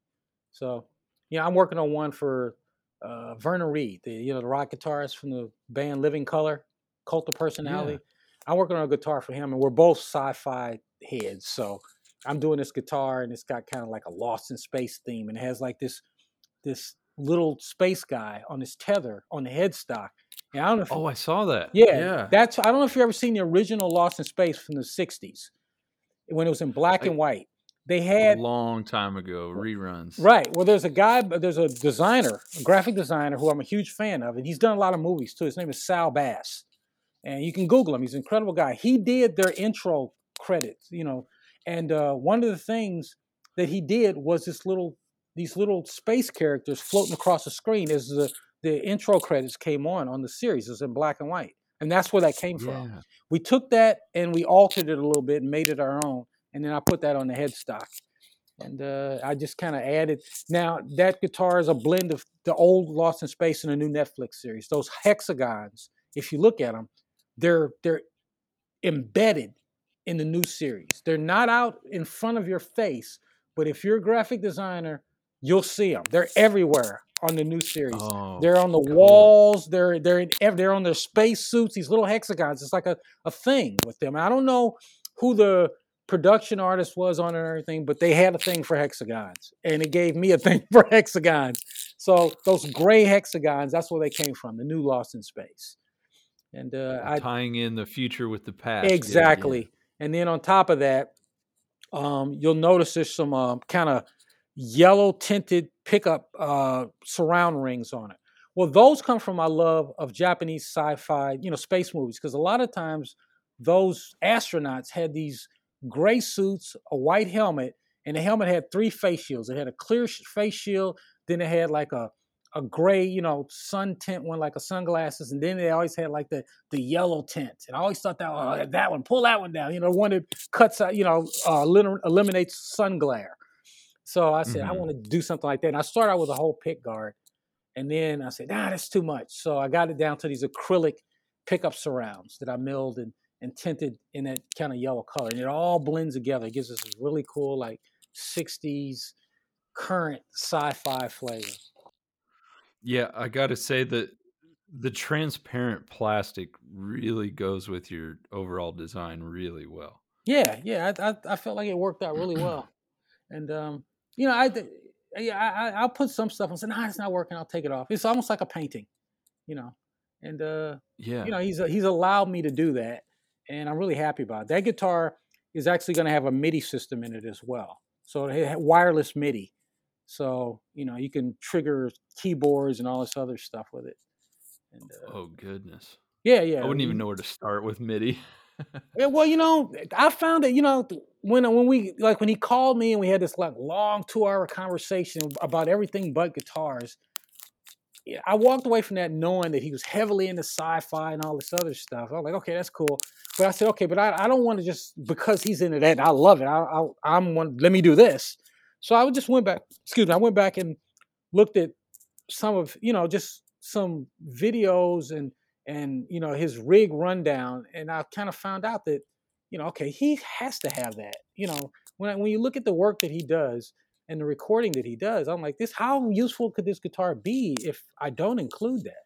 So, yeah, I'm working on one for uh, Vernon Reid, the you know the rock guitarist from the band Living Colour, Cult of Personality. Yeah. I'm working on a guitar for him, and we're both sci-fi heads. So I'm doing this guitar, and it's got kind of like a Lost in Space theme, and it has like this this little space guy on his tether on the headstock. And I don't know. If, oh, I saw that. Yeah, yeah. That's I don't know if you ever seen the original Lost in Space from the '60s when it was in black I, and white. They had a long time ago reruns. Right. Well, there's a guy, there's a designer, a graphic designer who I'm a huge fan of, and he's done a lot of movies too. His name is Saul Bass, and you can Google him. He's an incredible guy. He did their intro credits, you know, and uh, one of the things that he did was this little, these little space characters floating across the screen as the the intro credits came on on the series. It's in black and white, and that's where that came yeah. from. We took that and we altered it a little bit and made it our own and then I put that on the headstock. And uh, I just kind of added. Now that guitar is a blend of the old Lost in Space and the new Netflix series. Those hexagons, if you look at them, they're they're embedded in the new series. They're not out in front of your face, but if you're a graphic designer, you'll see them. They're everywhere on the new series. Oh, they're on the cool. walls. They're they're in, they're on their space suits. These little hexagons. It's like a, a thing with them. I don't know who the production artist was on it and everything, but they had a thing for hexagons, and it gave me a thing for hexagons. So those gray hexagons, that's where they came from, the new Lost in Space. And uh, tying in the future with the past. Exactly. Yeah, yeah. And then on top of that, um, you'll notice there's some uh, kind of yellow tinted pickup uh, surround rings on it. Well, those come from my love of Japanese sci-fi, you know, space movies, because a lot of times those astronauts had these gray suits, a white helmet, and the helmet had three face shields. It had a clear face shield, then it had like a a gray, you know, sun tint one, like a sunglasses, and then they always had like the the yellow tint. And I always thought that oh, that one, pull that one down, you know, one that cuts out, you know, uh, eliminates sun glare. So I said mm-hmm. I want to do something like that. And I started out with a whole pick guard, and then I said, nah, that's too much. So I got it down to these acrylic pickup surrounds that I milled and and tinted in that kind of yellow color. And it all blends together. It gives us this really cool, like 60s current sci-fi flavor. Yeah, I got to say that the transparent plastic really goes with your overall design really well. Yeah, yeah, I I, I felt like it worked out really well, and um, you know, I yeah, I I'll put some stuff and say, nah, it's not working. I'll take it off. It's almost like a painting, you know, and uh, yeah, you know, he's he's allowed me to do that, and I'm really happy about it. That guitar is actually going to have a MIDI system in it as well. So it wireless MIDI. So, you know, you can trigger keyboards and all this other stuff with it. And, uh, oh, goodness. Yeah, yeah. I wouldn't even know where to start with MIDI. yeah, well, you know, I found that, you know, when when we like when he called me and we had this like long two hour conversation about everything but guitars, I walked away from that knowing that he was heavily into sci-fi and all this other stuff. I was like, okay, that's cool. But I said, okay, but I, I don't want to just because he's into that. I love it. I, I am one. Let me do this. So I just went back. Excuse me. I went back and looked at some of you know just some videos and and you know his rig rundown, and I kind of found out that you know okay he has to have that. You know when when you look at the work that he does and the recording that he does, I'm like, this how useful could this guitar be if I don't include that?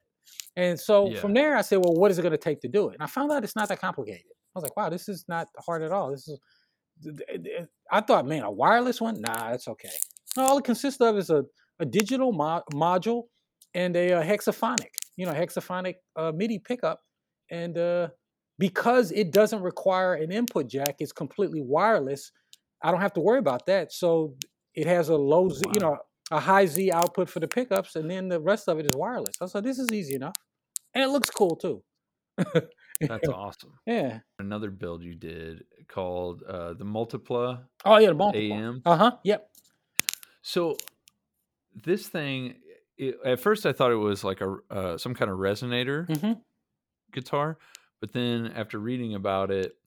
And so yeah. from there, I said, well, what is it going to take to do it? And I found out it's not that complicated. I was like, wow, this is not hard at all. This is, I thought, man, a wireless one? Nah, that's okay. No, all it consists of is a, a digital mo- module and a, a, hexaphonic, you know, hexaphonic uh, MIDI pickup. And uh, because it doesn't require an input jack, it's completely wireless. I don't have to worry about that. So it has a low, Z, wow. you know, a high Z output for the pickups, and then the rest of it is wireless. I said, this is easy enough, and it looks cool too. That's awesome. Yeah. Another build you did called uh, the Multipla. Oh yeah, the Multipla. AM. Uh huh. Yep. So this thing, it, at first I thought it was like a uh, some kind of resonator mm-hmm. guitar, but then after reading about it,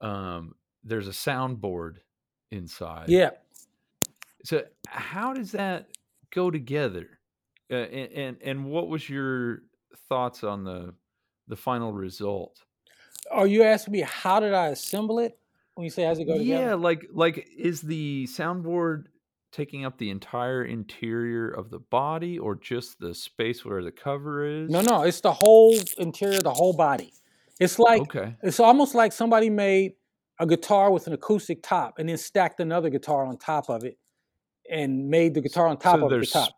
um, there's a soundboard inside. Yeah So how does that go together? Uh, and, and and what was your thoughts on the the final result? Are you asking me how did I assemble it? When you say how's it go together? Yeah, like like is the soundboard taking up the entire interior of the body or just the space where the cover is? No, no, it's the whole interior, the whole body. It's like Okay. it's almost like somebody made a guitar with an acoustic top and then stacked another guitar on top of it and made the guitar on top So of the top.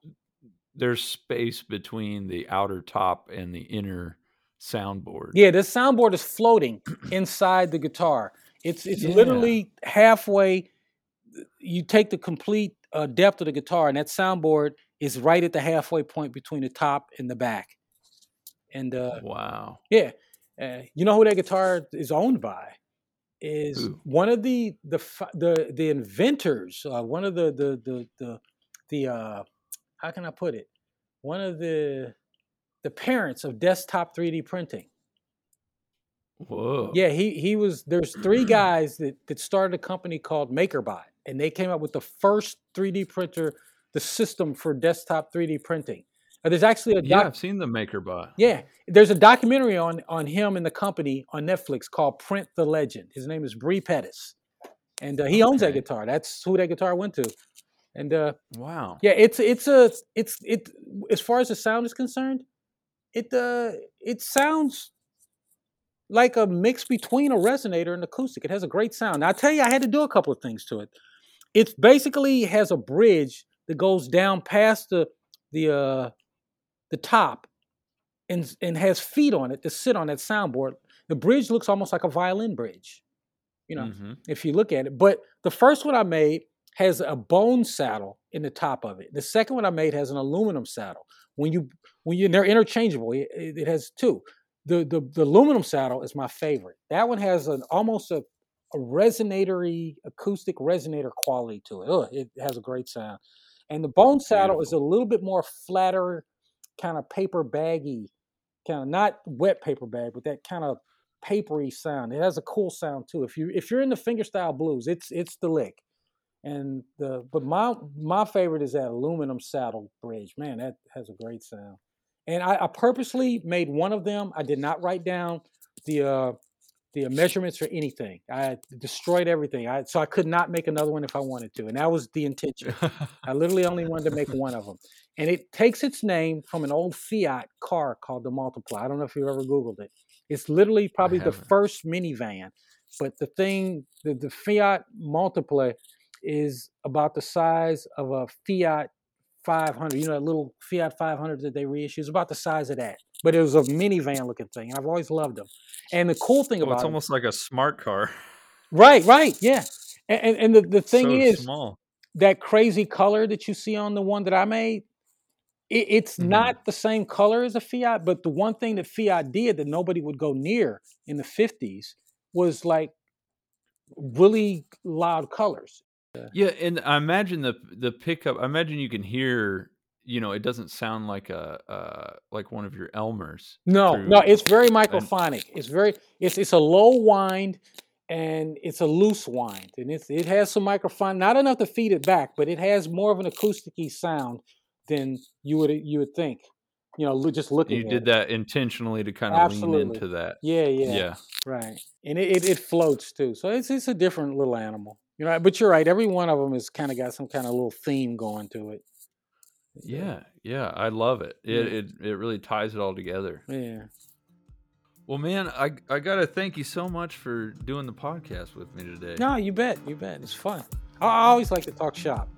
there's space between the outer top and the inner soundboard. Yeah, this soundboard is floating inside the guitar. It's it's Yeah. literally halfway. You take the complete uh, depth of the guitar, and that soundboard is right at the halfway point between the top and the back. And uh, Wow. yeah, uh, you know who that guitar is owned by? Is Who? one of the the the the inventors. Uh, one of the the the the the uh, how can I put it? One of the the parents of desktop 3D printing. Whoa. Yeah, he he was. There's three guys that that started a company called MakerBot, and they came up with the first 3D printer, the system for desktop 3D printing. Uh, there's actually a Yeah, I've seen the MakerBot. yeah, there's a documentary on on him and the company on Netflix called Print the Legend. His name is Bre Pettis, and uh, he owns that guitar. That's who that guitar went to. And uh, Wow. yeah, it's it's a it's it as far as the sound is concerned, it uh it sounds like a mix between a resonator and acoustic. It has a great sound. Now I tell you, I had to do a couple of things to it. It basically has a bridge that goes down past the the uh the top and and has feet on it to sit on that soundboard. The bridge looks almost like a violin bridge, you know, Mhm. if you look at it. But the first one I made has a bone saddle in the top of it. The second one I made has an aluminum saddle. When you when you they're interchangeable, it, it has two. The, the the aluminum saddle is my favorite. That one has an almost a, a resonatory acoustic resonator quality to it. Ugh, it has a great sound. And the bone saddle is a little bit more flatter, kind of paper baggy, kind of not wet paper bag, but that kind of papery sound. It has a cool sound too. If you if you're in the fingerstyle blues, it's it's the lick. And the but my my favorite is that aluminum saddle bridge. Man, that has a great sound. And I, I purposely made one of them. I did not write down the uh, the measurements or anything. I destroyed everything. I so I could not make another one if I wanted to, and that was the intention. I literally only wanted to make one of them. And it takes its name from an old Fiat car called the Multipla. I don't know if you've ever Googled it. It's literally probably the first minivan. But the thing, the, the Fiat Multipla is about the size of a Fiat 500. You know, that little Fiat 500 that they reissue is about the size of that. But it was a minivan looking thing. And I've always loved them. And the cool thing Oh, about it's it, almost like a smart car. right, right, yeah. And, and, and the, the thing so is, small. that crazy color that you see on the one that I made, it, it's Mhm. not the same color as a Fiat, but the one thing that Fiat did that nobody would go near in the 50s was like really loud colors. Yeah, and I imagine the the pickup. I imagine you can hear. You know, it doesn't sound like a uh, like one of your Elmers. No, through- no, it's very microphonic. It's very it's it's a low wind and it's a loose wind. And it's it has some microphone, not enough to feed it back, but it has more of an acousticy sound than you would you would think. You know, just looking You did it. that intentionally to kind of lean into that. Yeah, yeah. Yeah. Right. And it, it, it floats too. So it's it's a different little animal. You know, but you're right. Every one of them has kind of got some kind of little theme going to it. Yeah, yeah, I love it. It Yeah. it, it really ties it all together. Yeah. Well, man, I I gotta thank you so much for doing the podcast with me today. No, you bet. You bet. It's fun. I, I always like to talk shop.